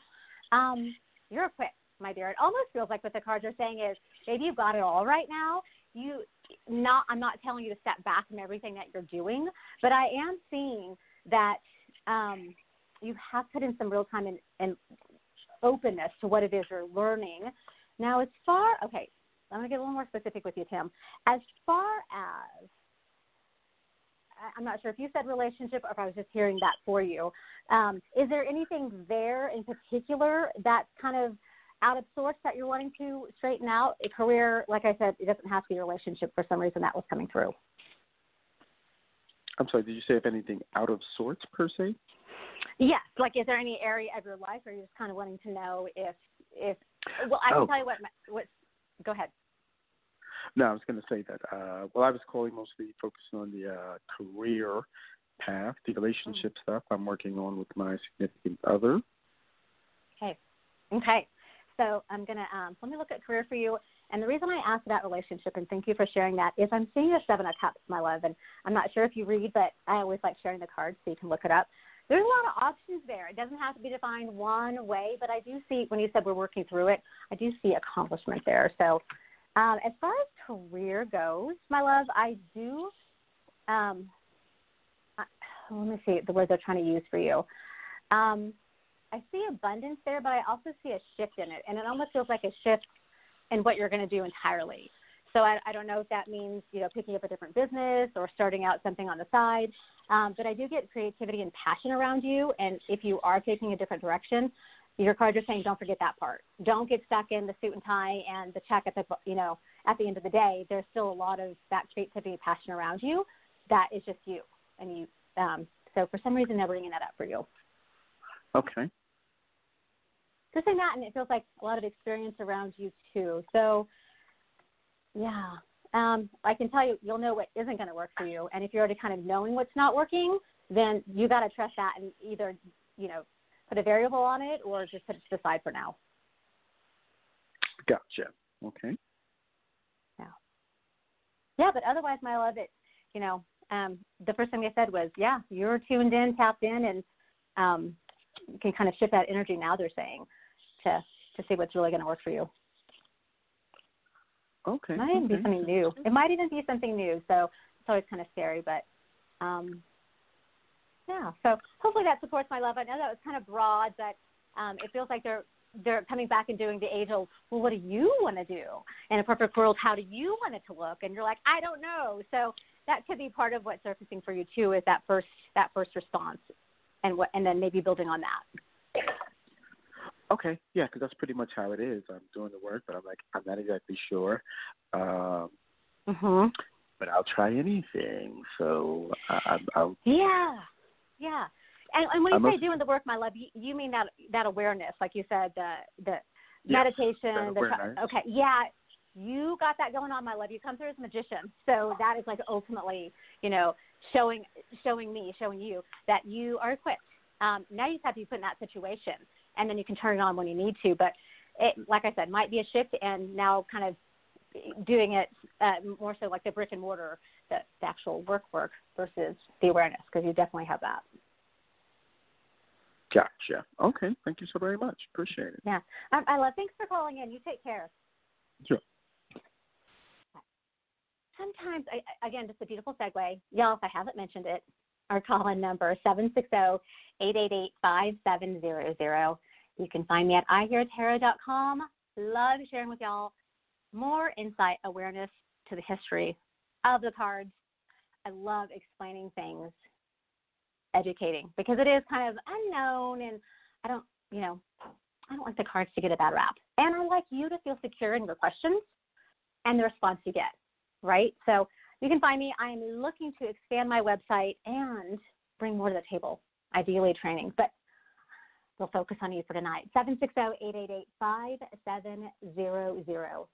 Um, you're equipped, my dear. It almost feels like what the cards are saying is maybe you've got it all right now. You not. I'm not telling you to step back from everything that you're doing, but I am seeing that. Um, you have put in some real time and, and openness to what it is you're learning. Now, as far okay, I'm going to get a little more specific with you, Tim. As far as I'm not sure if you said relationship or if I was just hearing that for you. Um, is there anything there in particular that's kind of out of sorts that you're wanting to straighten out? A career, like I said, it doesn't have to be a relationship. For some reason, that was coming through. I'm sorry, did you say if anything out of sorts per se? Yes. Like, is there any area of your life where you're just kind of wanting to know if, if, well, I can Oh. tell you what, what, go ahead. No, I was going to say that. Uh, well, I was calling mostly focusing on the uh, career path, the relationship stuff I'm working on with my significant other. Okay. Okay. So I'm gonna um, let me look at career for you. And the reason I asked about relationship, and thank you for sharing that, is I'm seeing a seven of cups, my love, and I'm not sure if you read, but I always like sharing the cards so you can look it up. There's a lot of options there. It doesn't have to be defined one way, but I do see when you said we're working through it, I do see accomplishment there. So um, as far as career goes, my love, I do. Um, I, let me see the words they're trying to use for you. Um, I see abundance there, but I also see a shift in it, and it almost feels like a shift in what you're going to do entirely. So I, I don't know if that means you know picking up a different business or starting out something on the side. Um, but I do get creativity and passion around you, and if you are taking a different direction, your cards are saying don't forget that part. Don't get stuck in the suit and tie and the check at the you know at the end of the day. There's still a lot of that creativity and passion around you. That is just you, and you. Um, so for some reason they're bringing that up for you. Okay. Just saying that, and it feels like a lot of experience around you too. So, yeah, um, I can tell you, you'll know what isn't going to work for you. And if you're already kind of knowing what's not working, then you got to trust that and either, you know, put a variable on it or just put it to the side for now. Gotcha. Okay. Yeah. Yeah, but otherwise, my love, it, you know, um, the first thing they said was, yeah, you're tuned in, tapped in, and um, can kind of shift that energy now. They're saying to to see what's really going to work for you. Okay. It might even okay. be something new. It might even be something new. So it's always kind of scary, but um, yeah. So hopefully that supports my love. I know that was kind of broad, but um, it feels like they're they're coming back and doing the age old. Well, what do you want to do in a perfect world? How do you want it to look? And you're like, I don't know. So that could be part of what's surfacing for you too. Is that first that first response, and what and then maybe building on that. Okay, yeah, because that's pretty much how it is. I'm doing the work, but I'm like, I'm not exactly sure. Um, Mhm. but I'll try anything. So I, I'll. Yeah, yeah. And, and when you I say must- doing the work, my love, you, you mean that that awareness, like you said, the the Yes, meditation. the okay, yeah. You got that going on, my love. You come through as a magician, so that is like ultimately, you know, showing showing me, showing you that you are equipped. Um, now you just have to be put in that situation, and then you can turn it on when you need to. But it, like I said, might be a shift, and now kind of doing it uh, more so like the brick and mortar, the, the actual work work versus the awareness, because you definitely have that. Gotcha. Okay. Thank you so very much. Appreciate it. Yeah, I, I love. Thanks for calling in. You take care. Sure. Sometimes, I, I- again, just a beautiful segue. Y'all, if I haven't mentioned it, our number five seven zero zero. You can find me at iheartarot.com. Love sharing with y'all more insight, awareness to the history of the cards. I love explaining things, educating because it is kind of unknown, and I don't, you know, I don't like the cards to get a bad rap. And I like you to feel secure in your questions and the response you get, right? So you can find me. I am looking to expand my website and bring more to the table, ideally training, but we'll focus on you for tonight. 760-888-5700.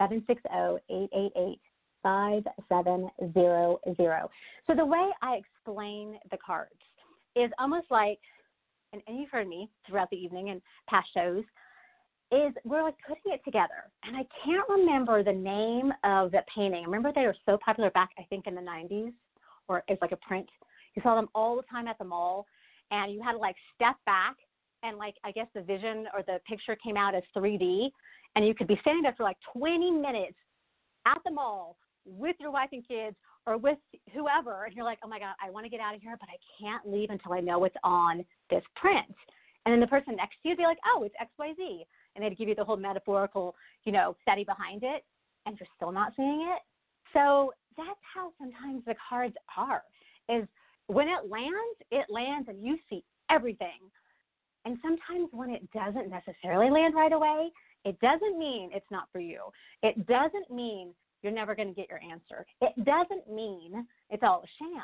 760-888-5700. So the way I explain the cards is almost like, and, and you've heard me throughout the evening and past shows, is we're like putting it together. And I can't remember the name of the painting. Remember they were so popular back, I think, in the 90s, or it's like a print. You saw them all the time at the mall, and you had to like step back, and like I guess the vision or the picture came out as 3D, and you could be standing there for like 20 minutes at the mall with your wife and kids or with whoever, and you're like, oh my God, I want to get out of here, but I can't leave until I know what's on this print. And then the person next to you would be like, oh, it's XYZ. And they'd give you the whole metaphorical, you know, study behind it, and you're still not seeing it. So that's how sometimes the cards are, is when it lands, it lands and you see everything. And sometimes when it doesn't necessarily land right away, it doesn't mean it's not for you. It doesn't mean you're never going to get your answer. It doesn't mean it's all a sham.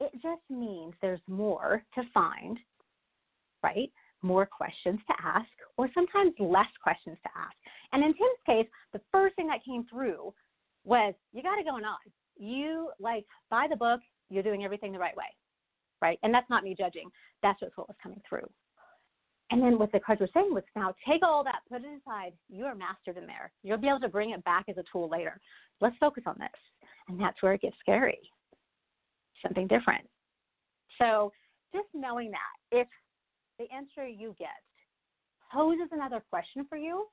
It just means there's more to find, right? More questions to ask, or sometimes less questions to ask. And in Tim's case, the first thing that came through was you got it going on. You like buy the book, you're doing everything the right way, right? And that's not me judging. That's just what was coming through. And then what the cards were saying was now take all that, put it aside. You are mastered in there. You'll be able to bring it back as a tool later. Let's focus on this. And that's where it gets scary. Something different. So just knowing that if the answer you get poses another question for you,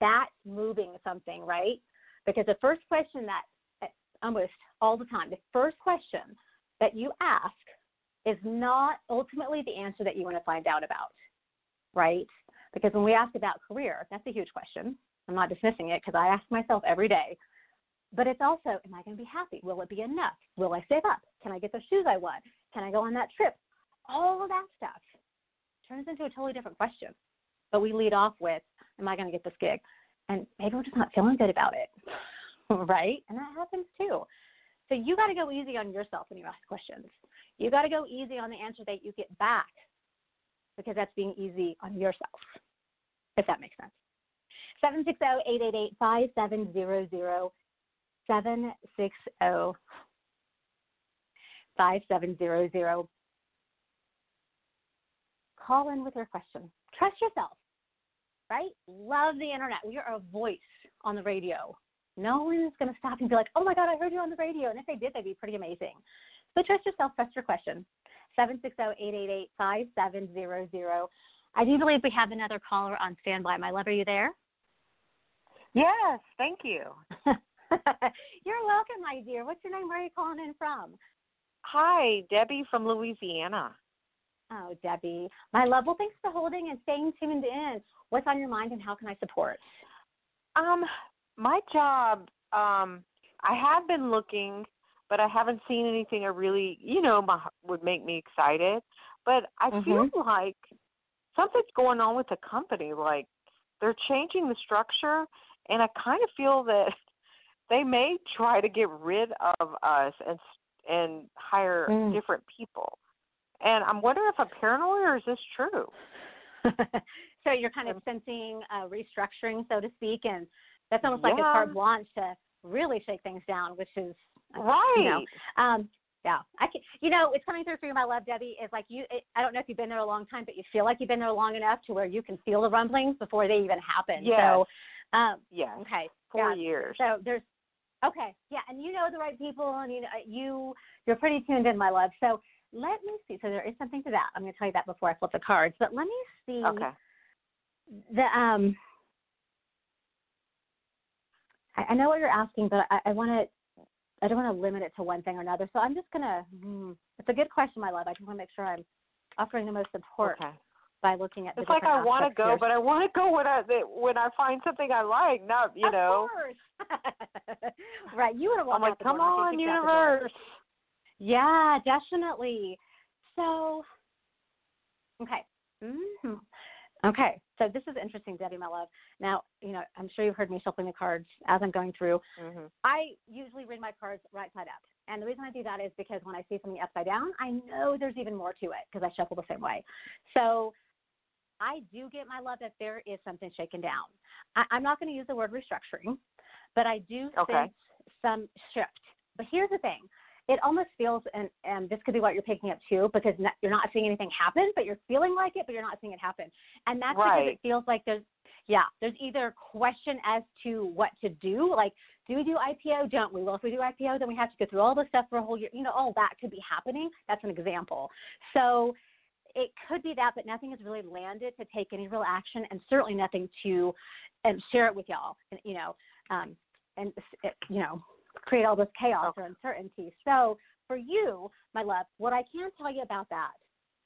that's moving something, right? Because the first question that almost all the time, the first question that you ask is not ultimately the answer that you want to find out about, right? Because when we ask about career, that's a huge question. I'm not dismissing it because I ask myself every day. But it's also, am I going to be happy? Will it be enough? Will I save up? Can I get the shoes I want? Can I go on that trip? All of that stuff turns into a totally different question. But we lead off with, am I going to get this gig? And maybe we're just not feeling good about it, right? And that happens too. So you got to go easy on yourself when you ask questions. You got to go easy on the answer that you get back because that's being easy on yourself, if that makes sense. 760 888 5700 760 5700. Call in with your question. Trust yourself, right? Love the internet. We are a voice on the radio. No one's going to stop and be like, oh my God, I heard you on the radio. And if they did, they'd be pretty amazing. So trust yourself, trust your question. 760-888-5700. I do believe we have another caller on standby. My love, are you there? Yes, thank you. You're welcome, my dear. What's your name? Where are you calling in from? Hi, Debbie from Louisiana. Oh, Debbie. My love, well, thanks for holding and staying tuned in. What's on your mind and how can I support? Um, my job, um, I have been looking, but I haven't seen anything that really, you know, my, would make me excited. But I mm-hmm. feel like something's going on with the company. Like they're changing the structure, and I kind of feel that they may try to get rid of us and and hire mm. different people. And I'm wondering if I'm paranoid or is this true? so you're kind of sensing a restructuring, so to speak, and that's almost like yeah. a carte blanche to really shake things down, which is right. You know, um, yeah, I can. You know, it's coming through for you, my love, Debbie. Is like you. It, I don't know if you've been there a long time, but you feel like you've been there long enough to where you can feel the rumblings before they even happen. Yes. So, um, yes. Okay. Four yeah. years. So there's Okay, yeah, and you know the right people, and you know, you you're pretty tuned in, my love. So let me see. So there is something to that. I'm going to tell you that before I flip the cards. But let me see. Okay. The um, I, I know what you're asking, but I, I want to. I don't want to limit it to one thing or another. So I'm just gonna. Hmm, it's a good question, my love. I just want to make sure I'm offering the most support okay. by looking at. It's like I want to go, here. but I want to go when I when I find something I like. Not you of know. course. right. You would have I'm like, come on, universe. Yeah, definitely. So, okay. Mm-hmm. Okay, so this is interesting, Debbie, my love. Now, you know, I'm sure you've heard me shuffling the cards as I'm going through. Mm-hmm. I usually read my cards right side up. And the reason I do that is because when I see something upside down, I know there's even more to it because I shuffle the same way. So I do get my love that there is something shaken down. I, I'm not going to use the word restructuring, but I do okay. sense some shift. But here's the thing it almost feels, and, and this could be what you're picking up too, because not, you're not seeing anything happen, but you're feeling like it, but you're not seeing it happen. And that's right. because it feels like there's, yeah, there's either question as to what to do, like, do we do IPO? Don't we? Well, if we do IPO, then we have to go through all this stuff for a whole year. You know, all that could be happening. That's an example. So it could be that, but nothing has really landed to take any real action, and certainly nothing to um, share it with y'all. And you know, um, and you know, create all this chaos okay. or uncertainty. So for you, my love, what I can tell you about that,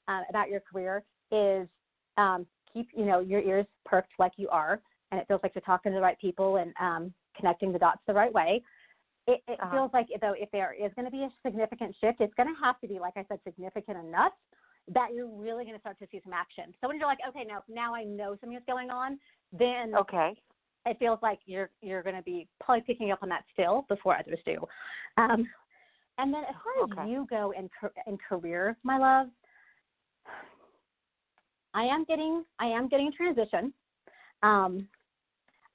uh, about your career, is um, keep you know your ears perked like you are, and it feels like you're talking to the right people and um, connecting the dots the right way. It, it uh-huh. feels like though if there is going to be a significant shift, it's going to have to be, like I said, significant enough that you're really going to start to see some action. So when you're like, okay, now now I know something is going on, then okay, it feels like you're you're going to be probably picking up on that still before others do. Um, and then as far okay. as you go in in career, my love, I am getting I am getting a transition. Um,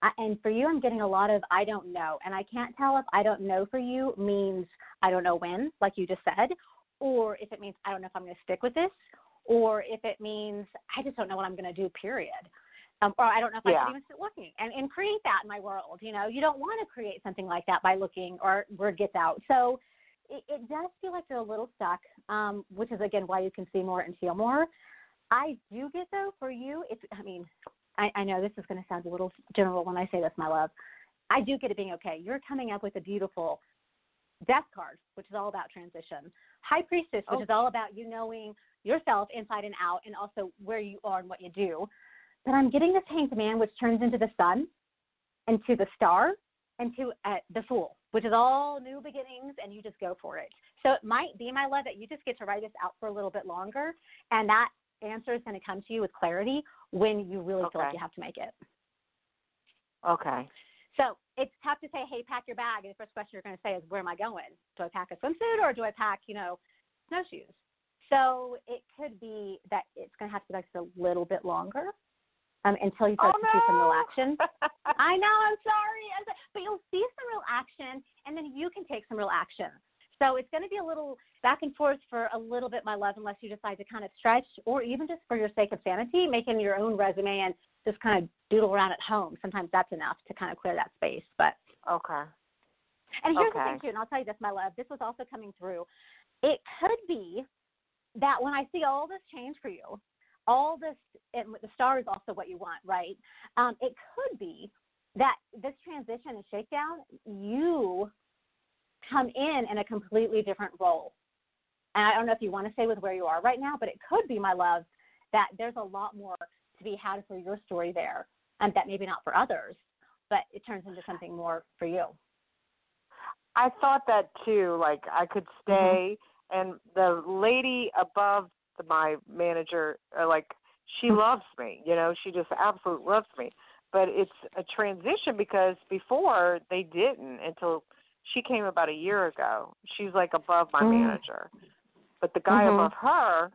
I, and for you, I'm getting a lot of I don't know, and I can't tell if I don't know for you means I don't know when, like you just said, or if it means I don't know if I'm going to stick with this, or if it means I just don't know what I'm going to do, period. Um, or I don't know if I Yeah. should even start looking and, and create that in my world. You know, you don't want to create something like that by looking or word gets out. So it, it does feel like you're a little stuck, um, which is again why you can see more and feel more. I do get though for you, it's I mean, I, I know this is going to sound a little general when I say this, my love. I do get it being okay. You're coming up with a beautiful death card, which is all about transition. High priestess, which Oh. is all about you knowing yourself inside and out, and also where you are and what you do. But I'm getting this hanged man, which turns into the sun, and to the star, and to uh, the fool, which is all new beginnings, and you just go for it. So it might be, my love, that you just get to write this out for a little bit longer, and that answer is going to come to you with clarity when you really feel like you have to make it. Okay. So it's tough to say, hey, pack your bag. And the first question you're going to say is, where am I going? Do I pack a swimsuit or do I pack, you know, snowshoes? So it could be that it's going to have to be like a little bit longer um, until you start oh, to see some real action. I know, I'm sorry. I'm so- But you'll see some real action, and then you can take some real action. So it's going to be a little back and forth for a little bit, my love, unless you decide to kind of stretch or even just for your sake of sanity, making your own resume and just kind of doodle around at home. Sometimes that's enough to kind of clear that space. But okay. and here's the thing too, and I'll tell you this, my love. This was also coming through. It could be that when I see all this change for you, all this, and the star is also what you want, right? Um, it could be that this transition and shakedown, you come in in a completely different role. And I don't know if you want to say with where you are right now, but it could be, my love, that there's a lot more to be had for your story there, and that maybe not for others, but it turns into something more for you. I thought that too. Like I could stay, and the lady above my manager, uh, like she loves me. You know, she just absolutely loves me. But it's a transition because before they didn't until she came about a year ago. She's like above my Mm. manager, but the guy Mhm. above her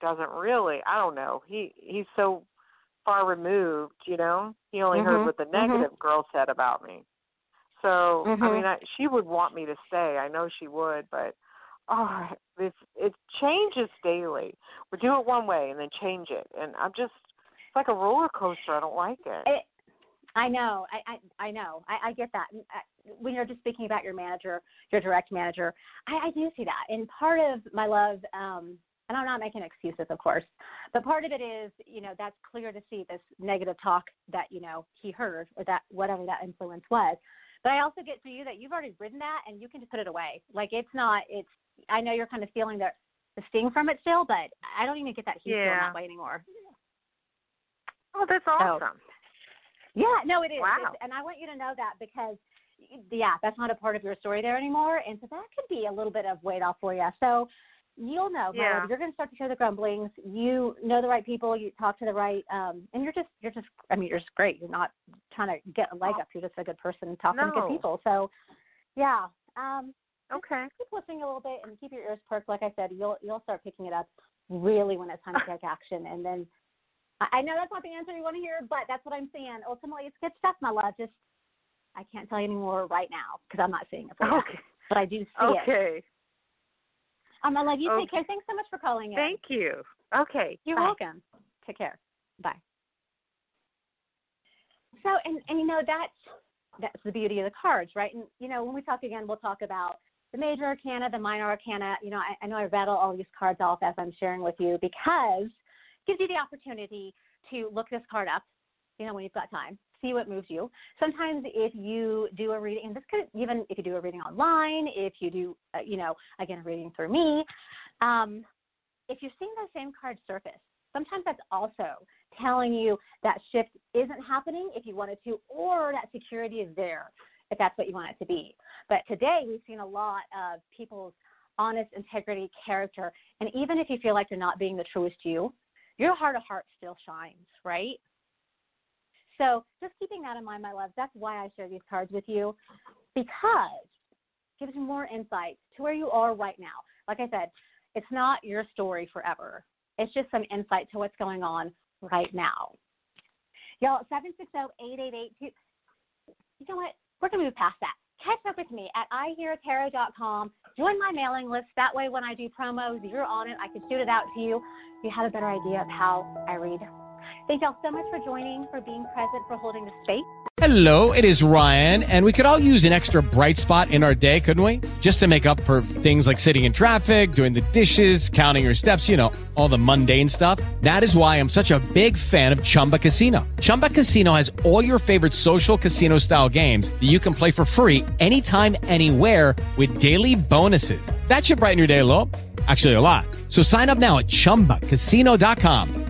doesn't really. I don't know. He he's so far removed. You know, he only Mhm. heard what the Mhm. negative girl said about me. So I Mhm. mean, I, she would want me to stay. I know she would, but oh, it's it changes daily. We do it one way and then change it, and I'm just it's like a roller coaster. I don't like it. It, I know, I, I, I know, I, I get that. Uh, When you're just speaking about your manager, your direct manager, I, I do see that. And part of my love, um, and I'm not making excuses, of course, but part of it is, you know, that's clear to see this negative talk that you know he heard or that whatever that influence was. But I also get for you that you've already ridden that and you can just put it away. Like it's not. It's. I know you're kind of feeling the the sting from it still, but I don't even get that he's feeling that way anymore. Oh, that's awesome. Yeah, no, it is. Wow. It's, and I want you to know that because, yeah, that's not a part of your story there anymore. And so that could be a little bit of weight off for you. So you'll know. Yeah. love, You're going to start to hear the grumblings. You know the right people. You talk to the right, um, and you're just, you're just, I mean, you're just great. You're not trying to get a leg up. You're just a good person talking to good people. So, yeah. Um, Okay. keep listening a little bit and keep your ears perked. Like I said, you'll you'll start picking it up really when it's time to take action. And then I know that's not the answer you want to hear, but that's what I'm saying. Ultimately, it's good stuff, my love. Just I can't tell you anymore right now because I'm not seeing it Okay. but I do see it. Okay. Um, I love you. Okay. Take care. Thanks so much for calling in. Thank you. Okay. You're Bye. welcome. Take care. Bye. So, and and you know that's that's the beauty of the cards, right? And you know when we talk again, we'll talk about the major arcana, the minor arcana. You know, I, I know I rattle all these cards off as I'm sharing with you because it gives you the opportunity to look this card up. You know, when you've got time, see what moves you. Sometimes if you do a reading, and this could even if you do a reading online, if you do, uh, you know, again a reading through me, um, if you're seeing the same card surface, sometimes that's also telling you that shift isn't happening if you wanted to, or that security is there if that's what you want it to be. But today we've seen a lot of people's honest integrity, character, and even if you feel like you're not being the truest you, your heart of heart still shines, right? So just keeping that in mind, my love, that's why I share these cards with you because it gives you more insight to where you are right now. Like I said, it's not your story forever. It's just some insight to what's going on right now. Y'all, 760-888. You know what? We're going to move past that. Catch up with me at iheartarot.com. join my mailing list. That way, when I do promos, you're on it. I can shoot it out to you. You have a better idea of how I read. Thank y'all so much for joining, for being present, for holding the space. Hello, it is Ryan, and we could all use an extra bright spot in our day, couldn't we? Just to make up for things like sitting in traffic, doing the dishes, counting your steps, you know, all the mundane stuff. That is why I'm such a big fan of Chumba Casino. Chumba Casino has all your favorite social casino style games that you can play for free anytime, anywhere with daily bonuses. That should brighten your day a little. Actually, a lot. So sign up now at chumbacasino.com.